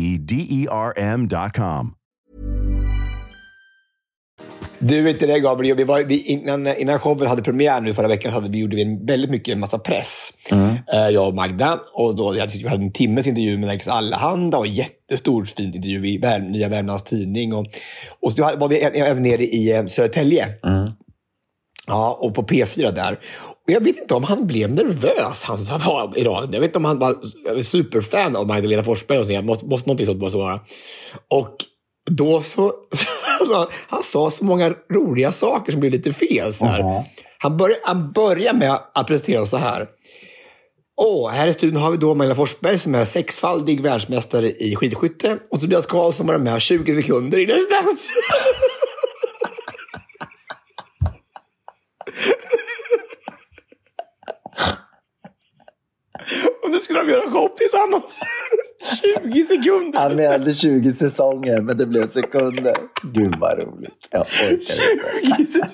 D E R M.com. Du vet det Gabriel, vi var, vi, innan, innan showen hade premiär nu förra veckan så hade vi, gjorde vi en, väldigt mycket en massa press. Eh, jag och Magda. Och då, vi hade, vi hade en timmes intervju med Nerikes Allehanda och jättestor fint intervju i Vär, Nya Värmlands Tidning. Och, och så var vi även nere i eh, Södertälje. Ja, och på P4 där. Jag vet inte om han blev nervös, han som var i radion. Jag vet inte om han var superfan av Magdalena Forsberg och så. Jag måste, måste någonting sånt måste vara. Och då så, [laughs] så han sa så många roliga saker som blev lite fel. Så här. Han, börjar, han börjar med att presentera oss så här. Åh, här i studion har vi då Magdalena Forsberg som är sexfaldig världsmästare i skidskytte. Och Tobias Karlsson var med 20 sekunder i Let's Dance. [laughs] [laughs] Och nu skulle de göra show tillsammans. [laughs] 20 sekunder. Han menade 20 säsonger, men det blev sekunder. Gud vad roligt. Jag orkar inte.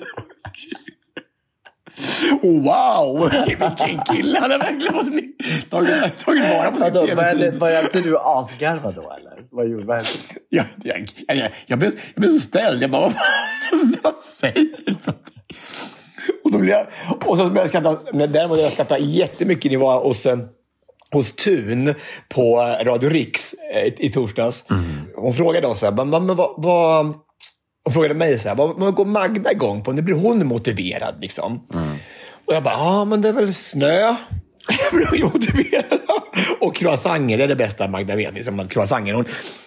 Oh, wow! Vilken kille! Han har verkligen fått tagit, tagit vara på sin Vadå, började, tv-tid. började inte du asgarva då eller? Vad gjorde hände? Jag, jag, jag, jag, blev, jag blev så ställd. Jag bara, vad, vad säger du? Och så, blev jag, och så började jag skratta. Men däremot jag skratta jättemycket jag var hos, eh, hos Tun på Radio Riks eh, i, torsdags. Hon frågade oss så här, men, men, vad, vad, hon frågade mig så här, vad, vad går Magda igång på? När blir hon motiverad? Liksom? Och jag bara, ja men det är väl snö. [laughs] Jag blir motiverad. Och croissanter är det bästa Magda vet. Liksom, att croissanter. Hon,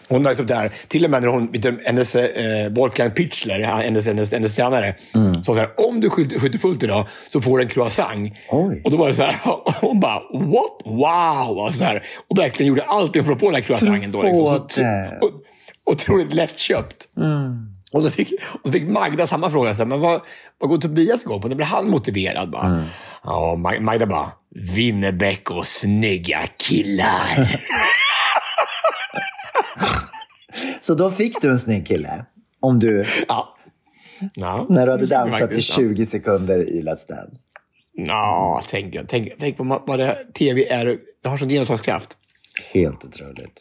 hon har liksom det här, till och med när hon, hennes eh, Wolfgang Pichler, hennes, hennes, hennes tränare, sa så här, om du skjuter, skjuter fullt idag så får du en croissant. Oj. Och då var det så här, [laughs] hon bara, what? Wow! Och, så här, och verkligen gjorde allt för att få den här croissanten. Då, liksom. så, Förlåt. och, otroligt lättköpt. Och, så fick, och så fick Magda samma fråga. Så här, men vad, vad går Tobias igång på? När blir han motiverad? Bara. Ja, Mag- Magda bara, Winnerbäck och snygga killar. [laughs] Så då fick du en snygg kille? Om du, ja. Ja, när du hade dansat i faktiskt, ja. 20 sekunder i Let's Dance? Ja, tänk, tänk, tänk på vad det, tv är. Det har sån genomslagskraft. Helt otroligt.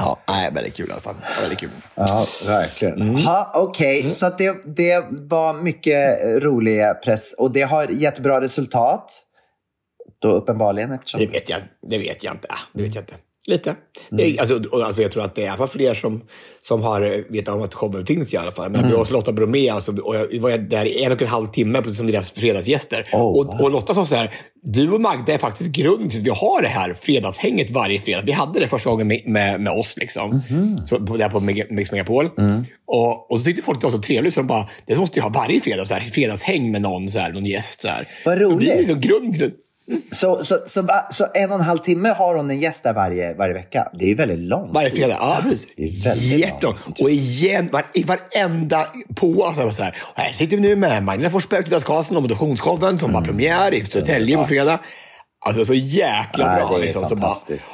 Ja, nej, väldigt kul i alla fall. Väldigt kul. Ja, verkligen. Mm. Okej, så att det, det var mycket rolig press och det har gett bra resultat. Då uppenbarligen eftersom... Det vet jag, det vet jag inte. Ah, Det vet jag inte. Lite. Det är- Alltså, alltså, jag tror att det är i alla fall fler som, som har vet om att showen finns i alla fall. Men jag och Lotta Bromé, alltså, och jag var där i en och en halv timme som deras fredagsgäster. Oh, och, och Lotta sa så här, du och Magda är faktiskt grunden till att vi har det här fredagshänget varje fredag. Vi hade det första gången med, med, med oss, liksom. så, på, där på Mix Megapol. Och, och så tyckte folk att det var så trevligt, så de bara, det måste jag ha varje fredag, så här, fredagshäng med någon, så här, någon gäst. Så här. Vad Så det roligt. är liksom grunden Så, så, så, så en och en halv timme har hon en gäst där varje, varje vecka. Det är ju väldigt långt. Varje fredag, ja precis. Det är väldigt Jättelångt. Och igen, var, i varenda på, alltså, var så här, här sitter vi nu med Magdalena Forsberg och Tobias Karlsson och motionsshowen som har premiär i Södertälje på fredag. Alltså så jäkla Nej, bra. det är liksom, så bara, fantastiskt.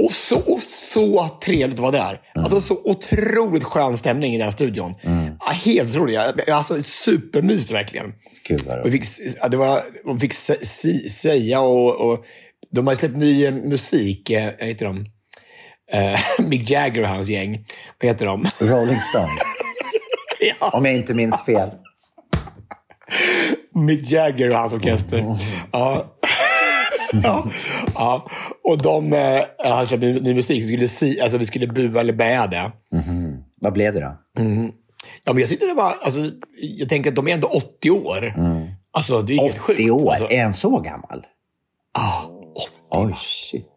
Och, så, och så trevligt att vara där. Alltså så otroligt skön stämning i den här studion. Ja, helt otroligt. Alltså supermysigt verkligen. Gud vad vi fick, ja, det var, de fick si, säga och, och de har släppt ny eh, musik. Eh, vad heter de? Eh, [laughs] Mick Jagger och hans gäng. Vad heter de? [laughs] Rolling Stones. ja, Om jag inte minns fel. Mick Jagger och hans orkester. Ja. [laughs] ja. ja. Och de eh, han släppte ny, musik. Så skulle si, alltså, vi skulle bua eller bä det. Vad blev det då? Ja, men jag tyckte det var... Alltså, jag tänker att de är ändå 80 år. Alltså, det är helt 80 sjukt. år? Alltså. Är han så gammal? Ah, 80. Oj, shit.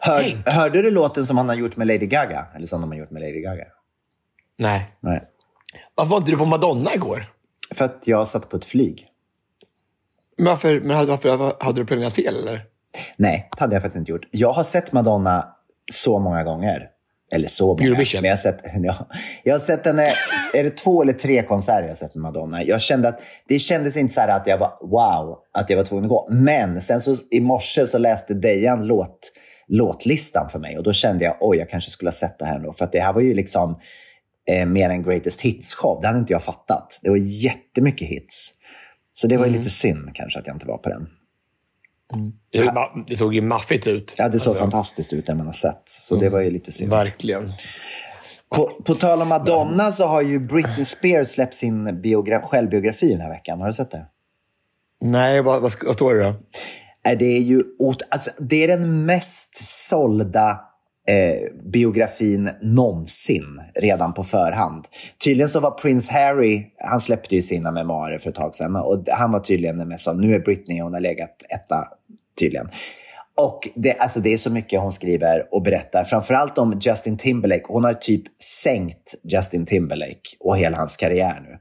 Hör, hörde du låten som han har gjort med Lady Gaga? Eller som de har gjort med Lady Gaga? Nej. Nej. Varför var inte du på Madonna igår? För att jag satt på ett flyg. Men varför, men varför, hade du planerat fel eller? Nej, det hade jag faktiskt inte gjort. Jag har sett Madonna så många gånger. Eller så många. Eurovision. Men jag har sett, [laughs] ja, jag har sett henne, är det två eller tre konserter jag har sett med Madonna. Jag kände att det kändes inte så här att jag var wow, att jag var tvungen att gå. Men sen så i morse så läste Dejan låt, låtlistan för mig och då kände jag oj, jag kanske skulle ha sett det här ändå. För att det här var ju liksom eh, mer en greatest hits-show. Det hade inte jag fattat. Det var jättemycket hits. Så det var ju lite synd kanske att jag inte var på den. Det, ma- det såg ju maffigt ut. Ja, det såg Alltså, fantastiskt ut när man har sett. Så det var ju lite synd. Verkligen. På, på tal om Madonna så har ju Britney Spears släppt sin biogra- självbiografi den här veckan. Har du sett det? Nej, vad, vad, vad står det då? Är det, är ju, alltså, det är den mest sålda eh, biografin någonsin redan på förhand. Tydligen så var Prince Harry, han släppte ju sina memoarer för ett tag sedan och han var tydligen den mest. Nu är Britney, hon har legat etta tydligen. Och det, alltså det är så mycket hon skriver och berättar, framförallt om Justin Timberlake. Hon har typ sänkt Justin Timberlake och hela hans karriär nu.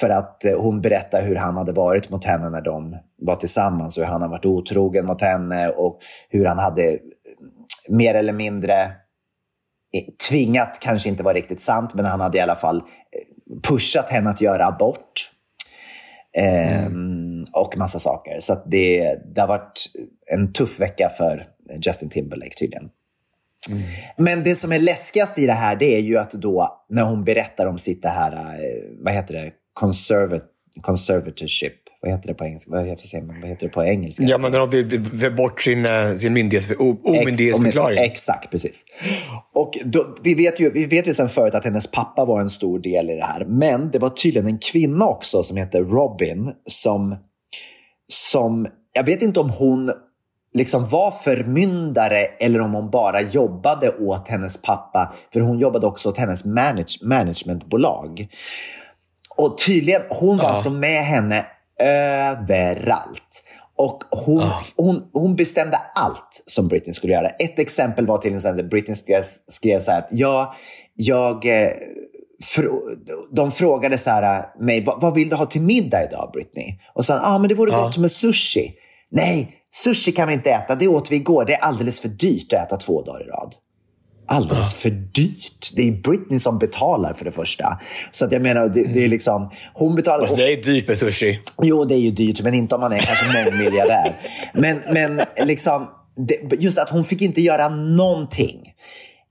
För att eh, hon berättar hur han hade varit mot henne när de var tillsammans och hur han har varit otrogen mot henne och hur han hade mer eller mindre eh, tvingat, kanske inte var riktigt sant, men han hade i alla fall eh, pushat henne att göra abort. Ehm, Och massa saker. Så att det, det har varit en tuff vecka för Justin Timberlake tydligen. Men det som är läskigast i det här, det är ju att då när hon berättar om sitt det här, eh, vad heter det, Conservat conservatorship. Vad heter det på engelska? Vad heter, säger man? vad heter det på engelska? Ja, men när de vill vill bort sin, eh, sin myndighets, omyndighetsförklaring. Ex- Exakt, precis. Och då, vi, vet ju, vi vet ju sedan förut att hennes pappa var en stor del i det här. Men det var tydligen en kvinna också som heter Robin som, som jag vet inte om hon liksom var förmyndare eller om hon bara jobbade åt hennes pappa. För hon jobbade också åt hennes manage, managementbolag. Och tydligen, hon var Ja. alltså med henne överallt. Och hon, hon, hon bestämde allt som Britney skulle göra. Ett exempel var till exempel Britney skrev, skrev så här att ja, jag, eh, de frågade så här, mig, vad, vad vill du ha till middag idag Britney? Och så ja ah, men det vore gott med sushi. Nej, sushi kan vi inte äta. Det åt vi igår. Det är alldeles för dyrt att äta två dagar i rad. Alldeles för dyrt. Det är Britney som betalar för det första. Så att jag menar, det, det är liksom... Hon betalar... Fast det är dyrt med sushi. Jo, det är ju dyrt, men inte om man är kanske mångmiljardär. Men, men liksom, det, just att hon fick inte göra någonting.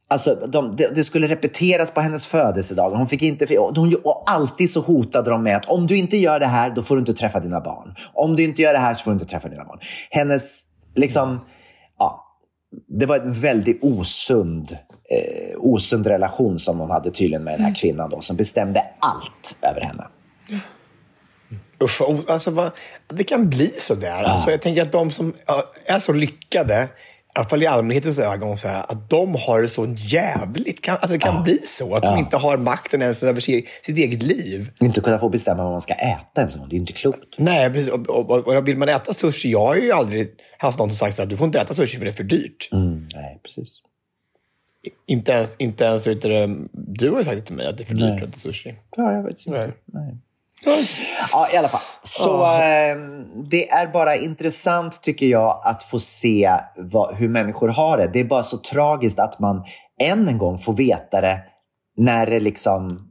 Alltså, de, det, skulle repeteras på hennes födelsedag. Hon fick inte, de, och alltid så hotade de med att om du inte gör det här, då får du inte träffa dina barn. Om du inte gör det här så får du inte träffa dina barn. Hennes, liksom, det var en väldigt osund, eh, osund relation som hon hade tydligen med den här kvinnan då, som bestämde allt över henne. Usch, alltså, vad, det kan bli så där. Alltså, jag tänker att de som ja, är så lyckade, i alla fall i allmänhetens ögon, så här, att de har det så jävligt. Kan, alltså, det kan bli så. Att de inte har makten ens över si- sitt eget liv. Inte kunna få bestämma vad man ska äta ens. Det är inte klokt. Nej, precis. Och, och, och, vill man äta sushi, jag har ju aldrig haft någon som sagt att du får inte äta sushi för det är för dyrt. Mm, nej, precis. Inte ens, inte ens du, du har sagt till mig att det är för dyrt att äta sushi. Ja, jag vet inte. Nej. Nej. Ja, i alla fall. Så eh, det är bara intressant tycker jag att få se vad, hur människor har det. Det är bara så tragiskt att man än en gång får veta det när det, liksom,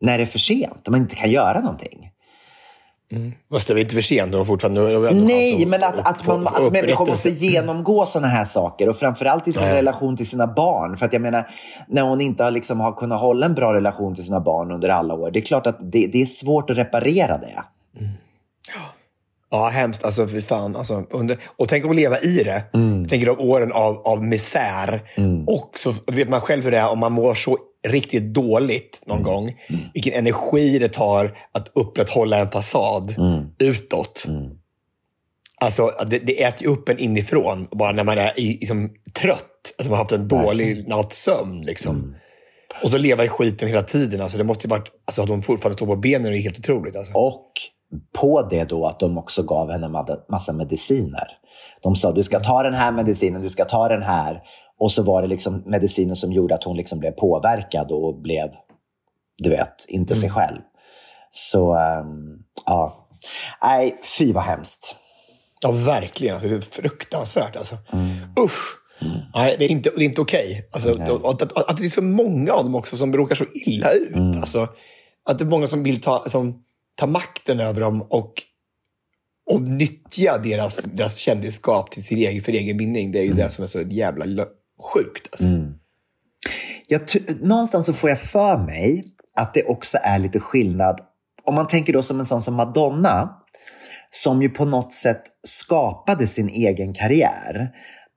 när det är för sent och man inte kan göra någonting. Fast det väl inte för sent. De fortfarande, Nej, men att, att, man, att människor måste genomgå sådana här saker och framförallt i sin Ja. relation till sina barn. För att jag menar, när hon inte har, liksom, har kunnat hålla en bra relation till sina barn under alla år, det är klart att det, det är svårt att reparera det. Ja, hemskt. Alltså, fy fan. Alltså, under, och tänk att leva i det. Tänk de åren av, av misär. Och så vet man själv hur det är om man mår så riktigt dåligt någon gång. Vilken energi det tar att upprätthålla en fasad utåt. Alltså, det, det äter ju upp en inifrån. Bara när man är i, liksom, trött. Alltså, man har haft en dålig natts sömn. Liksom. Och så leva i skiten hela tiden. Alltså, det måste ju varit, alltså, att de fortfarande står på benen är helt otroligt. Alltså. Och på det då att de också gav henne massa mediciner. De sa du ska ta den här medicinen, du ska ta den här. Och så var det liksom medicinen som gjorde att hon liksom blev påverkad och blev, du vet, inte sig själv. Så, ehm, ja. Nej, fy vad hemskt. Ja, verkligen. Alltså, det är fruktansvärt. Alltså. Usch! Nej, det är inte, det är inte okej. Alltså, att, att, att det är så många av dem också som råkar så illa ut. Alltså, att det är många som vill ta, som, ta makten över dem och, och nyttja deras, deras kändisskap till sin egen, för egen vinning. Det är ju det som är så jävla sjukt. Alltså. Jag tr- någonstans så får jag för mig att det också är lite skillnad. Om man tänker då som en sån som Madonna, som ju på något sätt skapade sin egen karriär.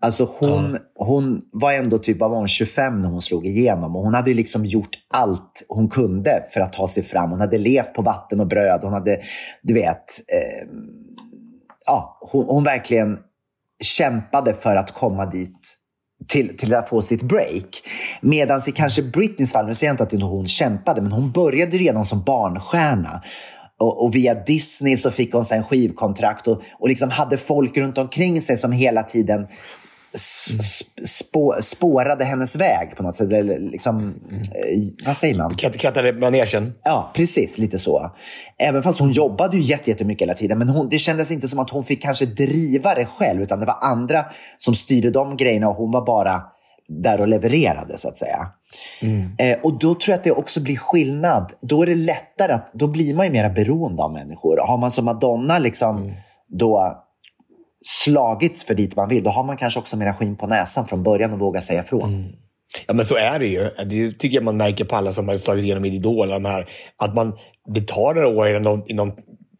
Alltså hon, hon var ändå typ, vad var hon, 25 när hon slog igenom och hon hade liksom gjort allt hon kunde för att ta sig fram. Hon hade levt på vatten och bröd. Hon hade, du vet, eh, ja, hon, hon verkligen kämpade för att komma dit till, till att få sitt break. Medan i kanske Britneys fall, nu säger jag inte att hon kämpade, men hon började redan som barnstjärna. Och, och via Disney så fick hon sen skivkontrakt och, och liksom hade folk runt omkring sig som hela tiden spå, spårade hennes väg på något sätt. Eller liksom, eh, vad säger man? Kratt- Krattade manegen. Ja, precis. Lite så. Även fast hon jobbade ju jätte- jättemycket hela tiden. Men hon, det kändes inte som att hon fick kanske driva det själv. Utan det var andra som styrde de grejerna och hon var bara där och levererade så att säga. Eh, och då tror jag att det också blir skillnad. Då är det lättare att, då blir man ju mer beroende av människor. Har man som Madonna liksom då slagits för dit man vill, då har man kanske också mera skinn på näsan från början och vågar säga ifrån. Ja, men så är det ju. Det tycker jag man märker på alla som har slagit igenom Idol. De här, att man, det tar några år innan de, innan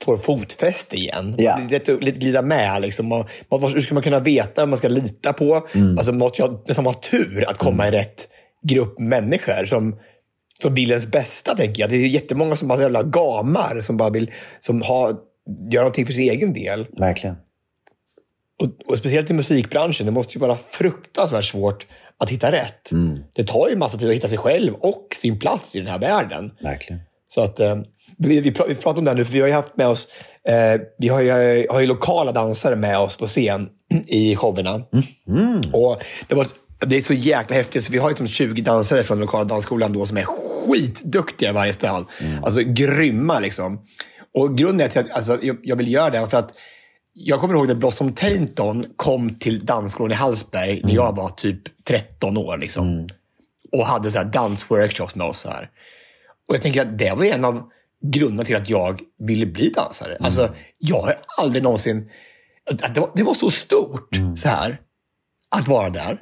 får fotfäste igen. Ja. Lite, lite glida med. Liksom. Man, man, hur ska man kunna veta vad man ska lita på? Mm. Alltså, man måste ju ha- nästan ha tur att komma i rätt grupp människor som, som vill ens bästa, tänker jag. Det är jättemånga som bara jävla gamar som bara vill som har, göra någonting för sin egen del. Verkligen. Och, och speciellt i musikbranschen, det måste ju vara fruktansvärt svårt att hitta rätt. Det tar ju massa tid att hitta sig själv och sin plats i den här världen. Verkligen. Så att, eh, vi, vi, pra, vi pratar om det här nu, för vi har ju haft med oss, eh, vi har ju, har ju lokala dansare med oss på scen [clears throat] i showerna. Och det, var, det är så jäkla häftigt, så vi har liksom 20 dansare från den lokala dansskolan då som är skitduktiga i varje ställ. Alltså grymma liksom. Och grunden till att alltså, jag, jag vill göra det för att jag kommer ihåg när Blossom Tainton kom till dansskolan i Hallsberg när jag var typ 13 år. Liksom. Och hade så här dansworkshops med oss. Så här. Och jag tänker att det var en av grunderna till att jag ville bli dansare. Alltså, jag har aldrig någonsin... Att det, var, det var så stort så här att vara där.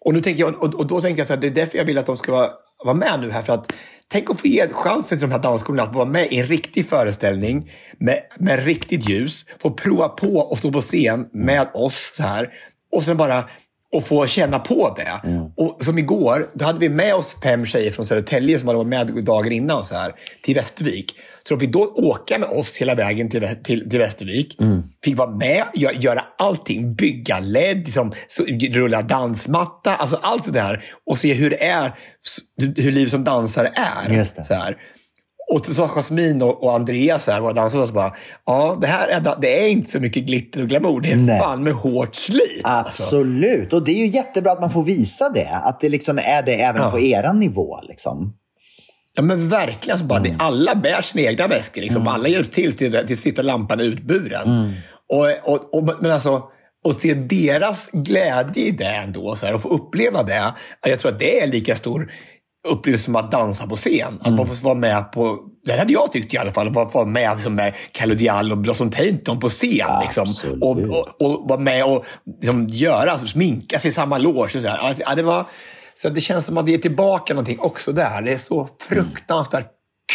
Och, nu tänker jag, och, och då tänker jag så här, det är därför jag vill att de ska vara, vara med nu här. För att tänk att få ge chansen till de här dansskolorna att vara med i en riktig föreställning med, med riktigt ljus. Få prova på och stå på scen med oss så här. Och sen bara och få känna på det. Mm. Och som igår, då hade vi med oss fem tjejer från Södertälje som hade varit med dagen innan så här, till Västervik. Så de fick då åka med oss hela vägen till, till, till Västervik. Mm. Fick vara med, gö- göra allting. Bygga LED, liksom, så, rulla dansmatta, alltså allt det där. Och se hur det är, hur liv som dansare är. Så här. Och så sa Jasmine och, Andreas, här, våra dansare, så bara, ja, det här är, det är inte så mycket glitter och glamour. Det är Nej. fan med hårt slit. Alltså. Absolut. Och det är ju jättebra att man får visa det. Att det liksom är det även Ja. på eran nivå. Liksom. Ja men verkligen. Alltså bara, Mm. det, alla bär sina egna väskor. Liksom. Alla hjälper till till, till sitta lampan utburen. Mm. Och, och, och, men alltså, och se deras glädje i det ändå, så här, och få uppleva det. Jag tror att det är lika stor upplevelse som att dansa på scen. Att Mm. man får vara med på, det hade jag tyckt i alla fall, att bara få vara med liksom, med Kalle Diallo och Blossom Tainton på scen. Liksom, Absolut. och, och, och vara med och liksom, göra, alltså, sminka sig i samma loge. Och så här. Alltså, Ja, det var, så det känns som att det ger tillbaka någonting också där. Det är så fruktansvärt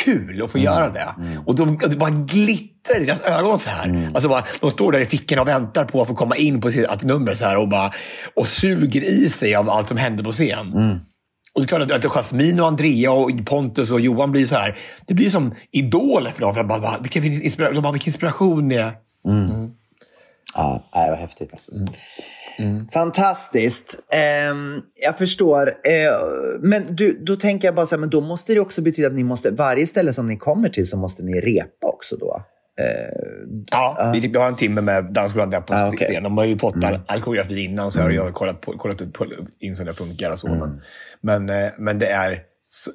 kul att få göra det. Och de, det bara glittrar i deras ögon så här. Alltså bara, de står där i fickorna och väntar på att få komma in på sitt nummer så här, och, bara, och suger i sig av allt som händer på scen. Och det är klart att alltså, Jasmin och Andrea och Pontus och Johan blir så här. Det blir som idoler för dem. För de bara, vilken, inspiration, de bara, vilken inspiration det är. Mm. Mm. Ja, det var häftigt. Mm. Fantastiskt. Eh, jag förstår. Eh, men du, då tänker jag bara så här, men då måste det också betyda att ni måste, varje ställe som ni kommer till så måste ni repa också då? Ja, vi, vi har en timme med dansskolan där på Ah, okej. scen. De har ju fått all, all koreografi innan, så jag har kollat, på, kollat på, in så det funkar och så. Men, men, eh, men det är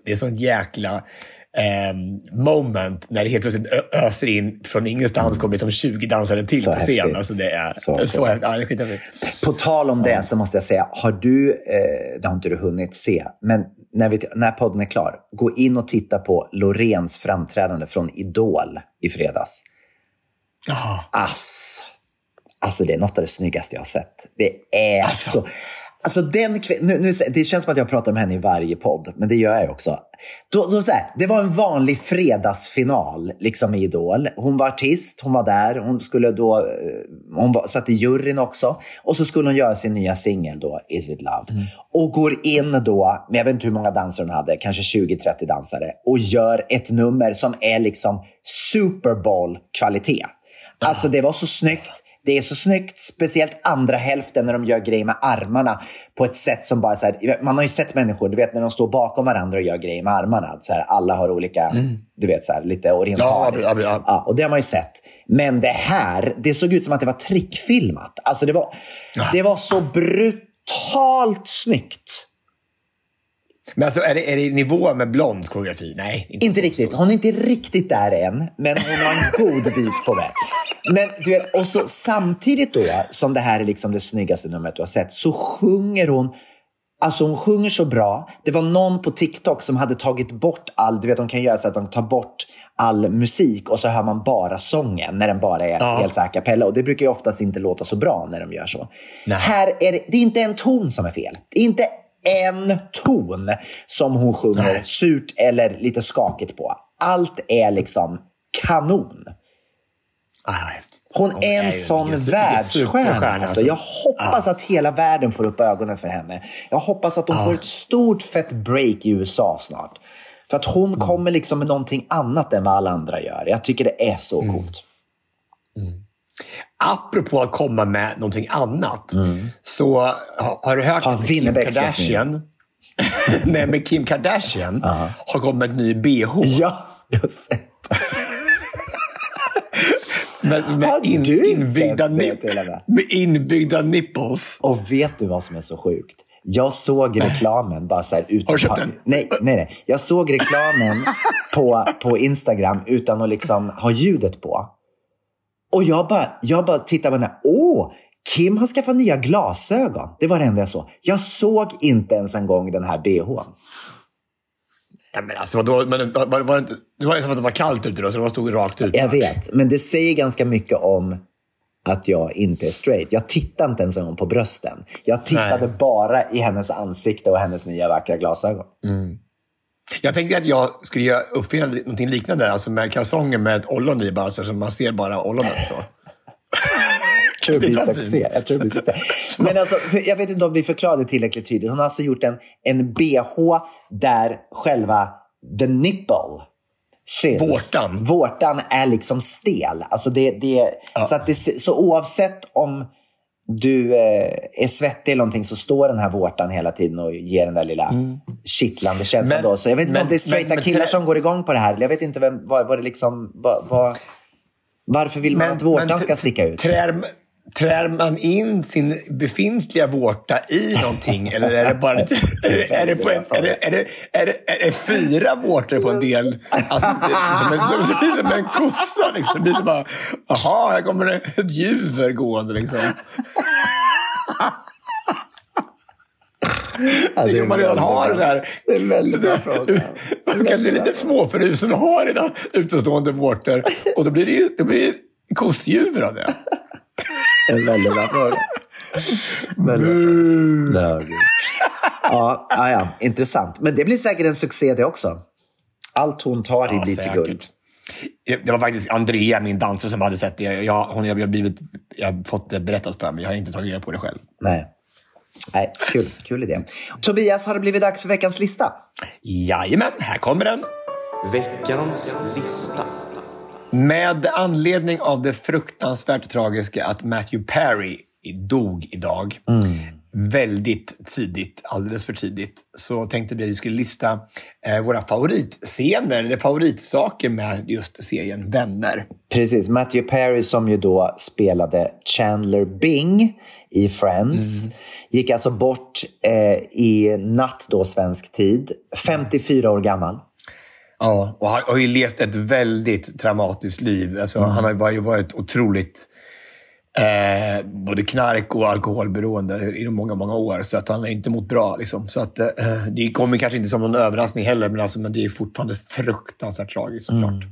det är sånt jäkla ehm, moment när det helt plötsligt öser in från ingenstans kommer som 20 dansare till Så på scen. Alltså det är Så så, häftigt. Ja. På tal om det så måste jag säga, har du, eh, det har inte du hunnit se, men när, vi, när podden är klar, gå in och titta på Lorens framträdande från Idol i fredags. Ja. Alltså, alltså det är något av det snyggaste jag har sett. Det är Alltså. så... Alltså den nu, nu, det känns som att jag pratar om henne i varje podd, men det gör jag också. Då, då, så här, det var en vanlig fredagsfinal liksom i Idol. Hon var artist, hon var där, hon skulle då, eh, hon var, satt i juryn också. Och så skulle hon göra sin nya singel då, Is it love? Och går in då, med jag vet inte hur många dansare hon hade, kanske 20-30 dansare, och gör ett nummer som är liksom Super Bowl-kvalitet. Alltså det var så snyggt. Det är så snyggt, speciellt andra hälften när de gör grejer med armarna på ett sätt som bara så här, man har ju sett människor, du vet när de står bakom varandra och gör grejer med armarna. Så här, alla har olika, du vet så här, lite orientaliskt. Ja, ja, ja. Ja, och det har man ju sett. Men det här, det såg ut som att det var trickfilmat. Alltså det var, det var så brutalt snyggt. Men alltså, är det, är det i nivå med Blonds koreografi? Nej, Inte så- riktigt. så- Hon är inte riktigt där än, men hon har en god bit på väg. Men du vet, och så samtidigt då som det här är liksom det snyggaste numret du har sett, så sjunger hon Alltså hon sjunger så bra. Det var någon på TikTok som hade tagit bort all, du vet de kan göra så att de tar bort all musik och så hör man bara sången när den bara är helt så här a cappella. Och det brukar ju oftast inte låta så bra när de gör så. Nej. Här är det, det är inte en ton som är fel. Det är inte en ton som hon sjunger Nej. surt eller lite skakigt på. Allt är liksom kanon. Ah. Hon är en sån världsstjärna. superstjärna, Alltså. Jag hoppas att hela världen får upp ögonen för henne. Jag hoppas att hon får ett stort fett break i USA snart. För att hon Mm. kommer liksom med någonting annat än vad alla andra gör. Jag tycker det är så Mm. coolt. Apropå att komma med någonting annat, så har, du hört att Kim Kardashian, [laughs] nej, men Kim Kardashian har kommit med en ny bh. Ja, jag har sett. [laughs] Med, med, in, inbyggda, nip, med? inbyggda nipples. Och vet du vad som är så sjukt? Jag såg reklamen bara så här utan Har du köpt den? Nej, nej, nej. Jag såg reklamen på, på Instagram utan att liksom ha ljudet på. Och jag bara, jag bara tittade på den här. Åh, Kim har skaffat nya glasögon. Det var det enda jag såg. Jag såg inte ens en gång den här bhn. Ja, men alltså, vadå? Men, var, var, var det, inte, det var som att det var kallt ute då, så det stod rakt ut. Jag vet, men det säger ganska mycket om att jag inte är straight. Jag tittar inte ens en gång på brösten. Jag tittade Nej. bara i hennes ansikte och hennes nya vackra glasögon. Jag tänkte att jag skulle uppfinna någonting liknande, alltså med kalsonger med ett ollon i bara, så man ser bara ollonet. Så. Jag tror det blir [laughs] succé. fint. Jag, tror det blir succé. Men alltså, jag vet inte om vi förklarade tillräckligt tydligt. Hon har alltså gjort en, en bh där själva the nipple syns. Vårtan. Vårtan är liksom stel. Alltså det, det, så, att det, så oavsett om du eh, är svettig eller någonting så står den här vårtan hela tiden och ger den där lilla kittlande känslan. Men- då. Så jag vet inte men- om det är straighta men- killar som går igång på det här. Jag vet inte vem, vad, vad det liksom... Vad, vad, varför vill man att vårtan ska sticka ut? Trär, trär man in sin befintliga vårta i någonting? Eller är det bara är det, är det, på en, är det, är det, är det, är det fyra vårtor på en del? Alltså, det, som en, som, det blir som en kossa. Liksom. Det blir som bara, jaha, här kommer det ett djur gående. Liksom. Ja, om man redan har det där. Det är en väldigt bra fråga. Man kanske är lite småfrusen och har redan utestående vårtor. Och då blir det, ju- det blir kossdjur av det. [laughs] En väldigt bra fråga. Väldigt bra. Ja, ja, ja, intressant. Men det blir säkert en succé det också. Allt hon tar i Ja, blir till guld. Det var faktiskt Andrea, min dansare, som hade sett det. Jag, hon, jag, jag, blivit, jag har fått det berättat för mig. Jag har inte tagit reda på det själv. Nej. Nej, kul, kul idé. Tobias, har det blivit dags för veckans lista? Jajamän, här kommer den. Veckans lista. Med anledning av det fruktansvärt tragiska att Matthew Perry dog idag, väldigt tidigt, alldeles för tidigt, så tänkte vi att vi skulle lista eh, våra favoritscener, eller favoritsaker med just serien Vänner. Precis, Matthew Perry som ju då spelade Chandler Bing i Friends. Gick alltså bort eh, i natt då, svensk tid. 54 år gammal. Ja, och han har ju levt ett väldigt traumatiskt liv. Alltså, Han har ju varit, otroligt eh, både knark och alkoholberoende i många, många år. Så att han har inte mått bra. Liksom. Så att, eh, det kommer kanske inte som någon överraskning heller, men, alltså, men det är fortfarande fruktansvärt tragiskt såklart.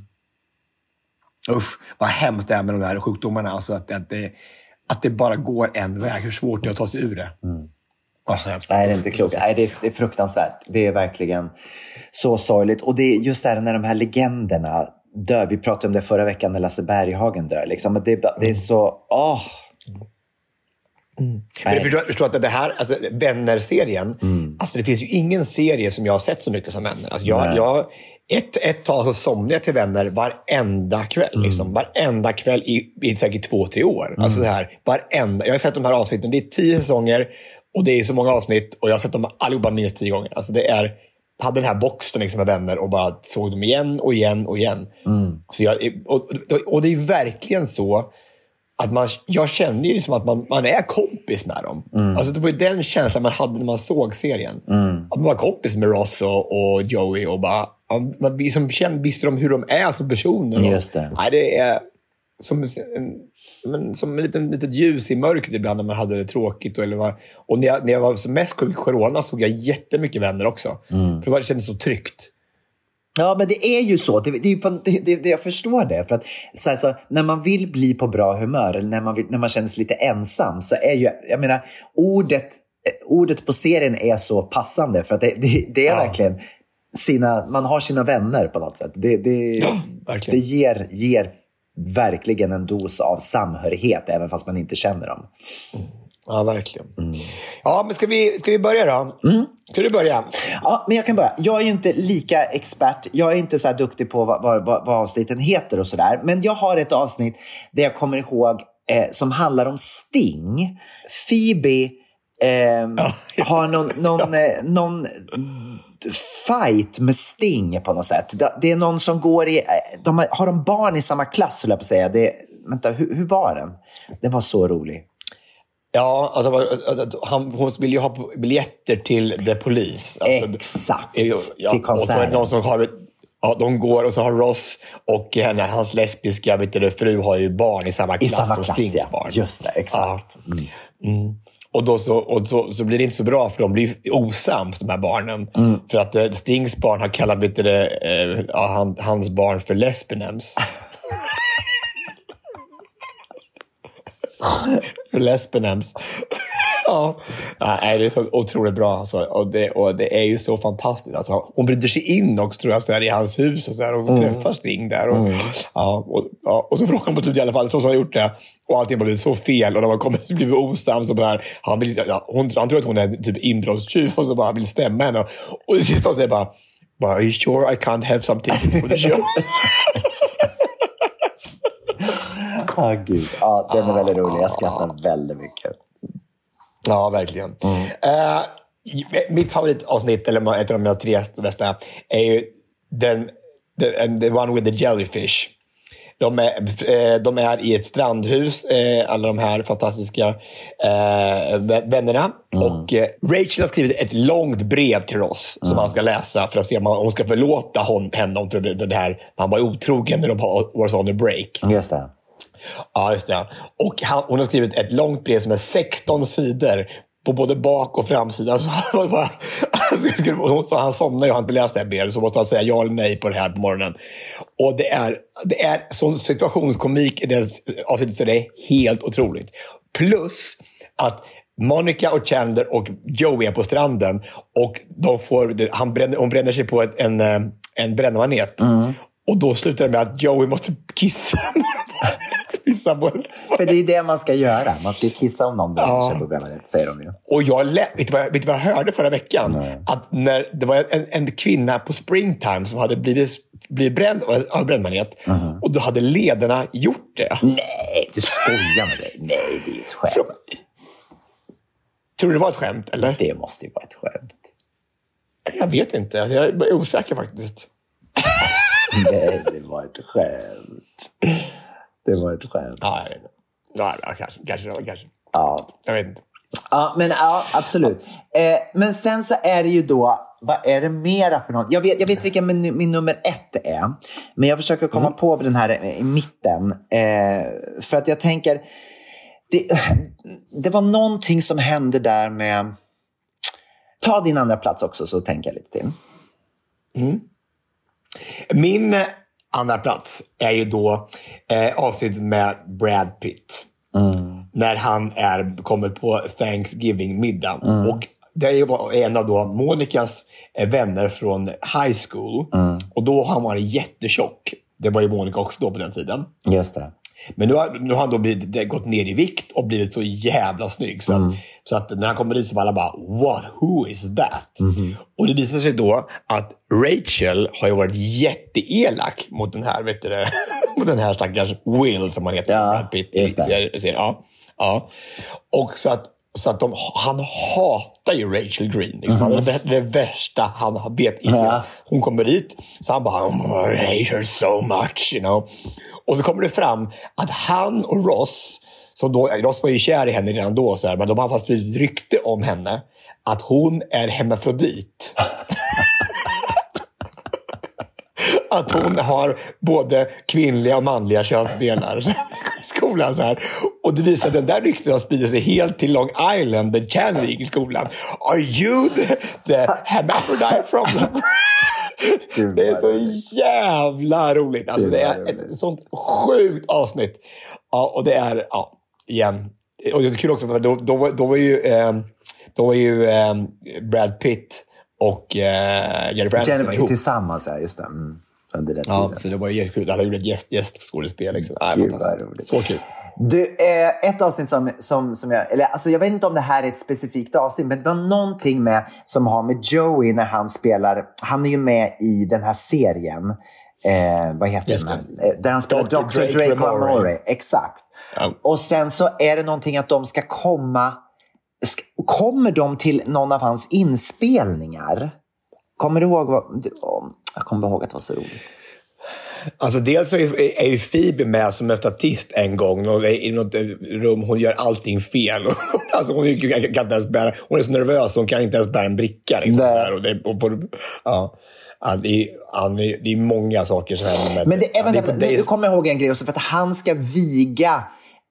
Usch, vad hemskt det är med de här sjukdomarna. Alltså att, att, det, att det bara går en väg. Hur svårt det är att ta sig ur det. Åh, så hemskt. Nej, det är inte klokt. Nej, det är, det är fruktansvärt. Det är verkligen så sorgligt. Och det är just det här när de här legenderna dör. Vi pratade om det förra veckan när Lasse Berghagen dör. Liksom. Men Det, det är så... Åh. Men Nej. du förstår, förstår att det här, alltså Vänner-serien, alltså det finns ju ingen serie som jag har sett så mycket som Vänner. Alltså jag, Nej. jag, ett, ett tag så somnade jag till Vänner varenda kväll. Liksom. Varenda kväll i, i säkert två, tre år. Alltså det här, varenda, jag har sett de här avsnitten, det är tio säsonger och det är så många avsnitt och jag har sett dem allihopa minst tio gånger. Alltså det är, jag hade den här boxen liksom med vänner och bara såg dem igen och igen och igen. Så jag, och, och, det är verkligen så att man, jag kände ju liksom att man, man är kompis med dem. Alltså det var ju den känslan man hade när man såg serien. Att man var kompis med Ross och, och Joey och bara, man, man liksom kände, visste de hur de är som personer. Och, Just det. Nej, det är som, en, men, som ett litet, litet ljus i mörkret ibland när man hade det tråkigt. Och, eller var, och när jag, när jag var som mest sjuk i corona såg jag jättemycket vänner också. För det, var, det kändes så tryggt. Ja, men det är ju så. Det, det, det, det, jag förstår det. För att, så här, så, när man vill bli på bra humör eller när man, vill, när man känner sig lite ensam så är ju, jag menar, ordet, eh, ordet på serien är så passande. För att det, är Ja. verkligen sina, man har sina vänner på något sätt. Det, det, Ja, det ger, ger verkligen en dos av samhörighet även fast man inte känner dem. Ja, verkligen. Ja, men ska vi, ska vi börja då? Ska du börja? Ja, men jag kan börja. Jag är ju inte lika expert. Jag är inte så här duktig på vad, vad, vad, avsnitten heter och sådär. Men jag har ett avsnitt där jag kommer ihåg eh, som handlar om Sting. Phoebe eh, har någon, någon, eh, någon fight med Sting på något sätt. Det, är någon som går i... eh, De har, har de barn i samma klass, höll jag på att säga. Det, vänta, hur, hur var den? Den var så rolig. Ja, alltså, han, hon vill ju ha biljetter till The Police. Alltså, Exakt. ja, till och så är det konserten. någon som har... Ja, de går och så har Ross och henne, hans lesbiska vet du, fru har ju barn i samma I klass samma som klass, Stings ja. barn. Just det, exakt. Mm. Mm. Och då så, och så, så blir det inte så bra för de blir osams, de här barnen. Mm. För att eh, Stings barn har kallat vet du, eh, ja, han, hans barn för lesbinems. [laughs] Lesbenems. [laughs] ja. Nej, det är så otroligt bra. Alltså. Och, det, och det är ju så fantastiskt. Alltså, hon bryter sig in också tror jag, så här, i hans hus och, så här, och mm. träffar Sting där. Och, mm. ja, och, ja, och så frågar han på slutet i alla fall, trots att han gjort det. Och allting har blivit så fel. Och de har kommit blivit osams. Och bara, han, vill, ja, hon, han tror att hon är typ inbrottstjuv och så bara vill stämma henne. Och, och det sista hon säger bara, bara, Are you sure I can't have some tickets for the show? [laughs] Ah, gud. Ja, den är väldigt rolig. Jag skrattar väldigt mycket. Ja, verkligen. Mm. Uh, mitt favoritavsnitt, eller ett av mina tre bästa, är ju den, the, the one with the jellyfish. De är, eh, de är i ett strandhus, eh, alla de här fantastiska vännerna. Mm. Och Rachel har skrivit ett långt brev till Ross mm. som han ska läsa för att se om hon ska förlåta honom för det här. Han var otrogen när de var on a break. Just det. Ja, just det. Och han, hon har skrivit ett långt brev som är 16 sidor på både bak och framsida. Så alltså, [laughs] han, bara, så han somnar ju och har inte läst det här brevet, så måste han säga ja eller nej på det här på morgonen. Och det är, det är sån situationskomik i det avsnittet så det är helt otroligt. Plus att Monica och Chandler och Joey är på stranden och de får, han bränner, hon bränner sig på ett, en, eh, en brännmanet. Mm. Och då slutar det med att Joey måste kissa. [laughs] kissa För det är det man ska göra. Man ska kissa om någon bränner sig på brännmanet, säger de ju. Och jag vet, du vad, vet du vad jag hörde förra veckan? Nej. Att när det var en, en kvinna på Springtime som hade blivit, blivit bränd av brännmanet. Mm. Och då hade ledarna gjort det. Nej, du skojar med dig. Nej, det är ju ett skämt. Tror du det var ett skämt, eller? Det måste ju vara ett skämt. Jag vet inte. Jag är osäker faktiskt. Nej, det var ett skämt. Det var ett skämt. Ja, jag vet inte. Ja, kanske. Kanske. kanske. Ja. Jag vet inte. Ja, men ja, absolut. Eh, men sen så är det ju då, vad är det mera för något? Jag vet, jag vet vilken min, min nummer ett är, men jag försöker komma mm. på den här i mitten. Eh, för att jag tänker, det, det var någonting som hände där med... Ta din andra plats också så tänker jag lite till. Mm. Min andra plats är ju då eh, avsnittet med Brad Pitt. Mm. När han är, kommer på Thanksgiving-middag. Mm. Och det är ju en av då Monikas eh, vänner från high school. Mm. Och då har han varit jättetjock. Det var ju Monica också då på den tiden. Just det. Men nu har, nu har han då blivit, gått ner i vikt och blivit så jävla snygg. Så, mm. att, så att när han kommer dit så var alla bara “What? Who is that?” mm. Och det visar sig då att Rachel har ju varit jätteelak mot den här, vet du, [laughs] mot den här stackars Will som han heter. Ja, Brad Pitt. Ser, ser, ja, ja. Och så att så att de, han hatar ju Rachel Green. Liksom. Mm. Det det värsta han vet. Ja. Hon kommer dit, så han bara I hate her so much. You know? Och så kommer det fram att han och Ross, som då, Ross var ju kär i henne redan då, så här, men de har fast blivit rykte om henne, att hon är hemafrodit. [laughs] att hon har både kvinnliga och manliga könsdelar i skolan. Så här. Och det visar att den där ryktet har spridit sig helt till Long Island, där Chandler gick i skolan. Are you the, the hermaphrodite from det är så jävla roligt. Alltså, det är ett sånt sjukt avsnitt. Ja, och det är, ja, igen. Och det är kul också, för då, då, då var ju, eh, då var ju eh, Brad Pitt och eh, Jennifer Aniston Jennifer, ihop. Tillsammans, ja. Just det. Mm under den ja, tiden. Så det var jättekul. Han gjorde ett gäst, gästskådespel. Liksom. Gud, Så kul. Du, eh, ett avsnitt som, som, som jag... Eller, alltså, jag vet inte om det här är ett specifikt avsnitt, men det var någonting med, som har med Joey när han spelar... Han är ju med i den här serien. Eh, vad heter Just den? Eh, där han spelar Dr. Dr. Drake, Drake Ramore. Exakt. Ja. Och sen så är det någonting att de ska komma... Ska, kommer de till någon av hans inspelningar? Kommer du ihåg vad... Jag kommer ihåg att det var så roligt. Alltså dels är, är ju Phoebe med som en statist en gång i något rum. Hon gör allting fel. [laughs] alltså hon, kan inte ens bära, hon är så nervös hon kan inte ens bära en bricka. Liksom, där. Och det, och på, ja. Det är, det är många saker som händer med Men det, vänta, det, nu kommer jag ihåg en grej också. För att han ska viga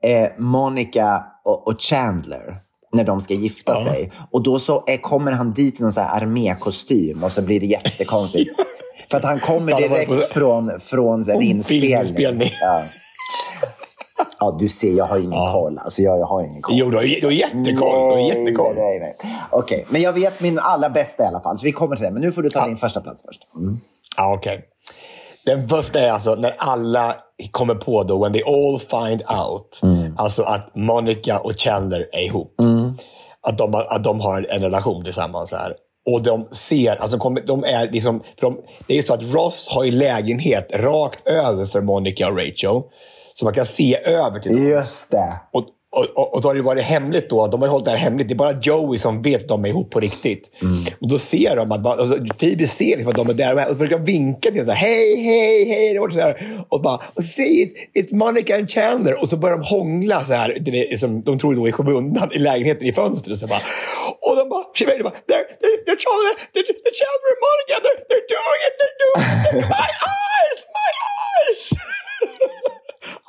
eh, Monica och, och Chandler när de ska gifta ja. sig. Och då så är, kommer han dit i någon så här armékostym och så blir det jättekonstigt. [laughs] För att han kommer direkt från, från en inspelning. Ja. Ja, du ser, jag har ingen koll. Alltså, jag, jag har ingen koll. Jo, du har, du har jättekoll. Du har jättekoll. Nej, nej, nej. Okej, men jag vet min allra bästa i alla fall. Så vi kommer till det. Men nu får du ta din första plats först. Mm. Ja, okej. Den första är alltså när alla kommer på då, when they all find out, alltså att Monica och Chandler är ihop. Att, de, att de har en relation tillsammans här. Och de ser, alltså de är liksom, för de, det är ju så att Ross har ju lägenhet rakt över för Monica och Rachel. Så man kan se över till dem. Just det. Och, och, och, och då har det varit hemligt då. De har hållit det här hemligt. Det är bara Joey som vet att de är ihop på riktigt. Och då ser de att alltså, Phoebe ser liksom att de är där. Och så försöker de vinka till dem. Hej, hej, hej. Och, så där. och bara, och see it, it's Monica and Chandler. Och så börjar de hångla så här. Det är som de tror då är skymundan i lägenheten i fönstret. Så bara, och de bara, Sinead bara, they're, they're, they're, Chandler, they're, they're Chandler and Monica. They're, they're doing it, they're doing it. My eyes, my eyes.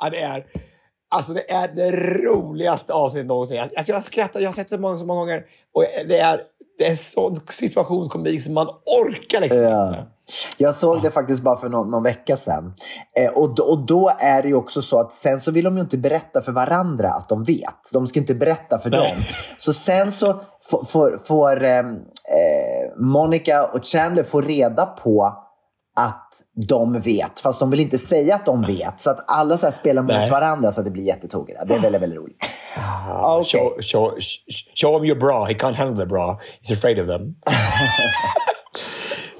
[laughs] ja, det är... Alltså det är det roligaste avsnittet någonsin. Alltså jag skrattar, jag har sett det många, så många gånger. Och det är, det är sån situationskomik som man orkar liksom Ja. inte. Jag såg det faktiskt bara för någon, någon vecka sedan. Eh, och, och då är det ju också så att sen så vill de ju inte berätta för varandra att de vet. De ska inte berätta för Nej. dem. Så sen så får, får, får eh, eh, Monica och Chandler få reda på att de vet, fast de vill inte säga att de vet. Så att alla så spelar mot Nej. varandra så att det blir jättetokigt. Det är väldigt, väldigt roligt. Ah, okej. Show, show, show him your bra. He can't handle the bra. He's afraid of them. [laughs]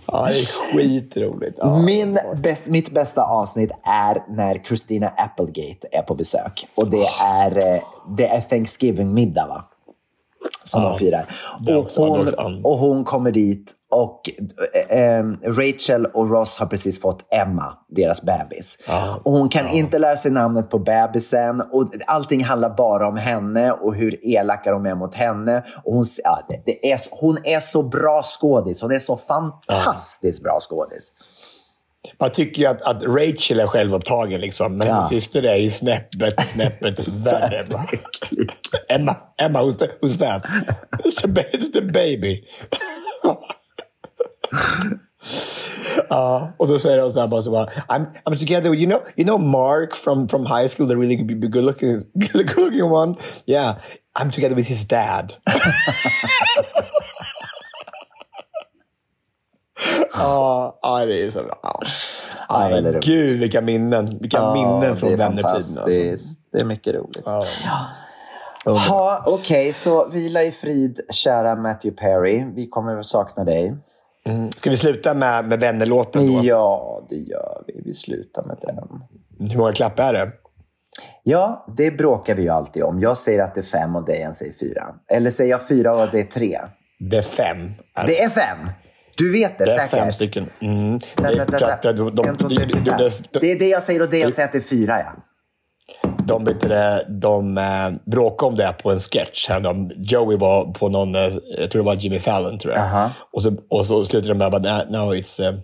ja, det är skitroligt. Ja. Min bäst, mitt bästa avsnitt är när Christina Applegate är på besök. Och det är, eh, det är Thanksgiving-middag, va? Som Ja, de firar. Och hon, och hon kommer dit och eh, eh, Rachel och Ross har precis fått Emma, deras bebis. Och hon kan inte lära sig namnet på bebisen och allting handlar bara om henne och hur elaka de är mot henne. Och hon, ja, det, är, hon är så bra skådis. Hon är så fantastiskt bra skådis. Man tycker ju att, att Rachel är självupptagen, liksom, men Ja. hennes syster är ju snäppet, snäppet [laughs] värre. Emma, Emma who's, the, who's that? It's, ba- it's the baby. [laughs] Ja, och så säger hon så här bara, så bara I'm, I'm together with, you know, you know Mark from, from high school, the really good, good, looking, [laughs] good looking one? Yeah, I'm together with his dad. Ja, ja, det är så bra. Väldigt Aj, roligt. gud, vilka minnen. Vilka Ja, minnen från det är vännertiden. Alltså. Det är mycket roligt. Ja. Okej, så vila i frid, kära Matthew Perry. Vi kommer att sakna dig. Ska vi sluta med, med vännerlåten då? Ja, det gör vi. Vi slutar med den. Hur många klappar är det? Ja, det bråkar vi ju alltid om. Jag säger att det är fem och Dejan säger fyra. Eller säger jag fyra och det är tre? Det är fem. Det är fem! Du vet det, Det är säkert? fem stycken. Mm. Det, de, de, de, de, de, Det är det jag säger och Dejan säger att det är fyra, ja. de, det, de eh, bråkade om det på en sketch. De, Joey var på någon, eh, jag tror det var Jimmy Fallon, tror jag. Aha. Och, så, och så slutade de med att no, it's... eh,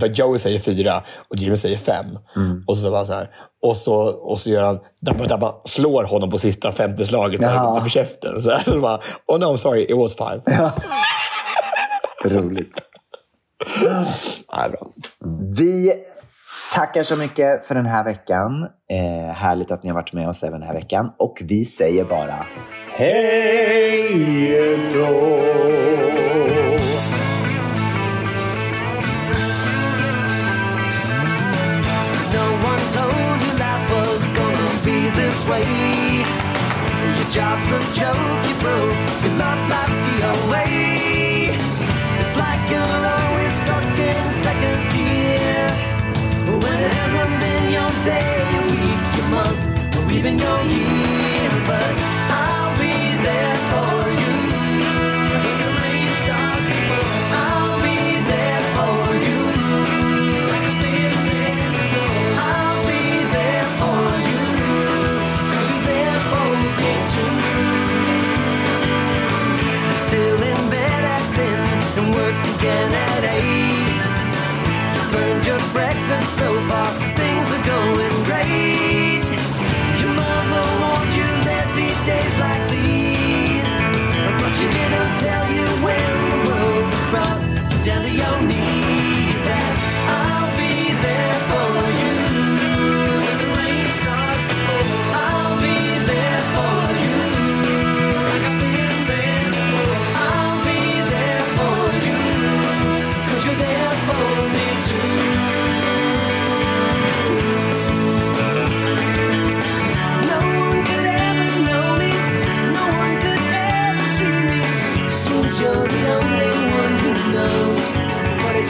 för Joey säger fyra och Jimmy säger fem. Mm. Och så bara så här. Och så, och så gör han, dabba, dabba, slår honom på sista femte slaget över käften. Så här, [laughs] så bara, oh no, I'm sorry, it was five. [laughs] Roligt. [laughs] Ja, bra. Vi tackar så mycket för den här veckan. Eh, härligt att ni har varit med oss även den här veckan. Och vi säger bara hej då! Way. Your job's a joke, you broke. Your love life's the away. even though you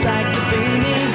like to be me.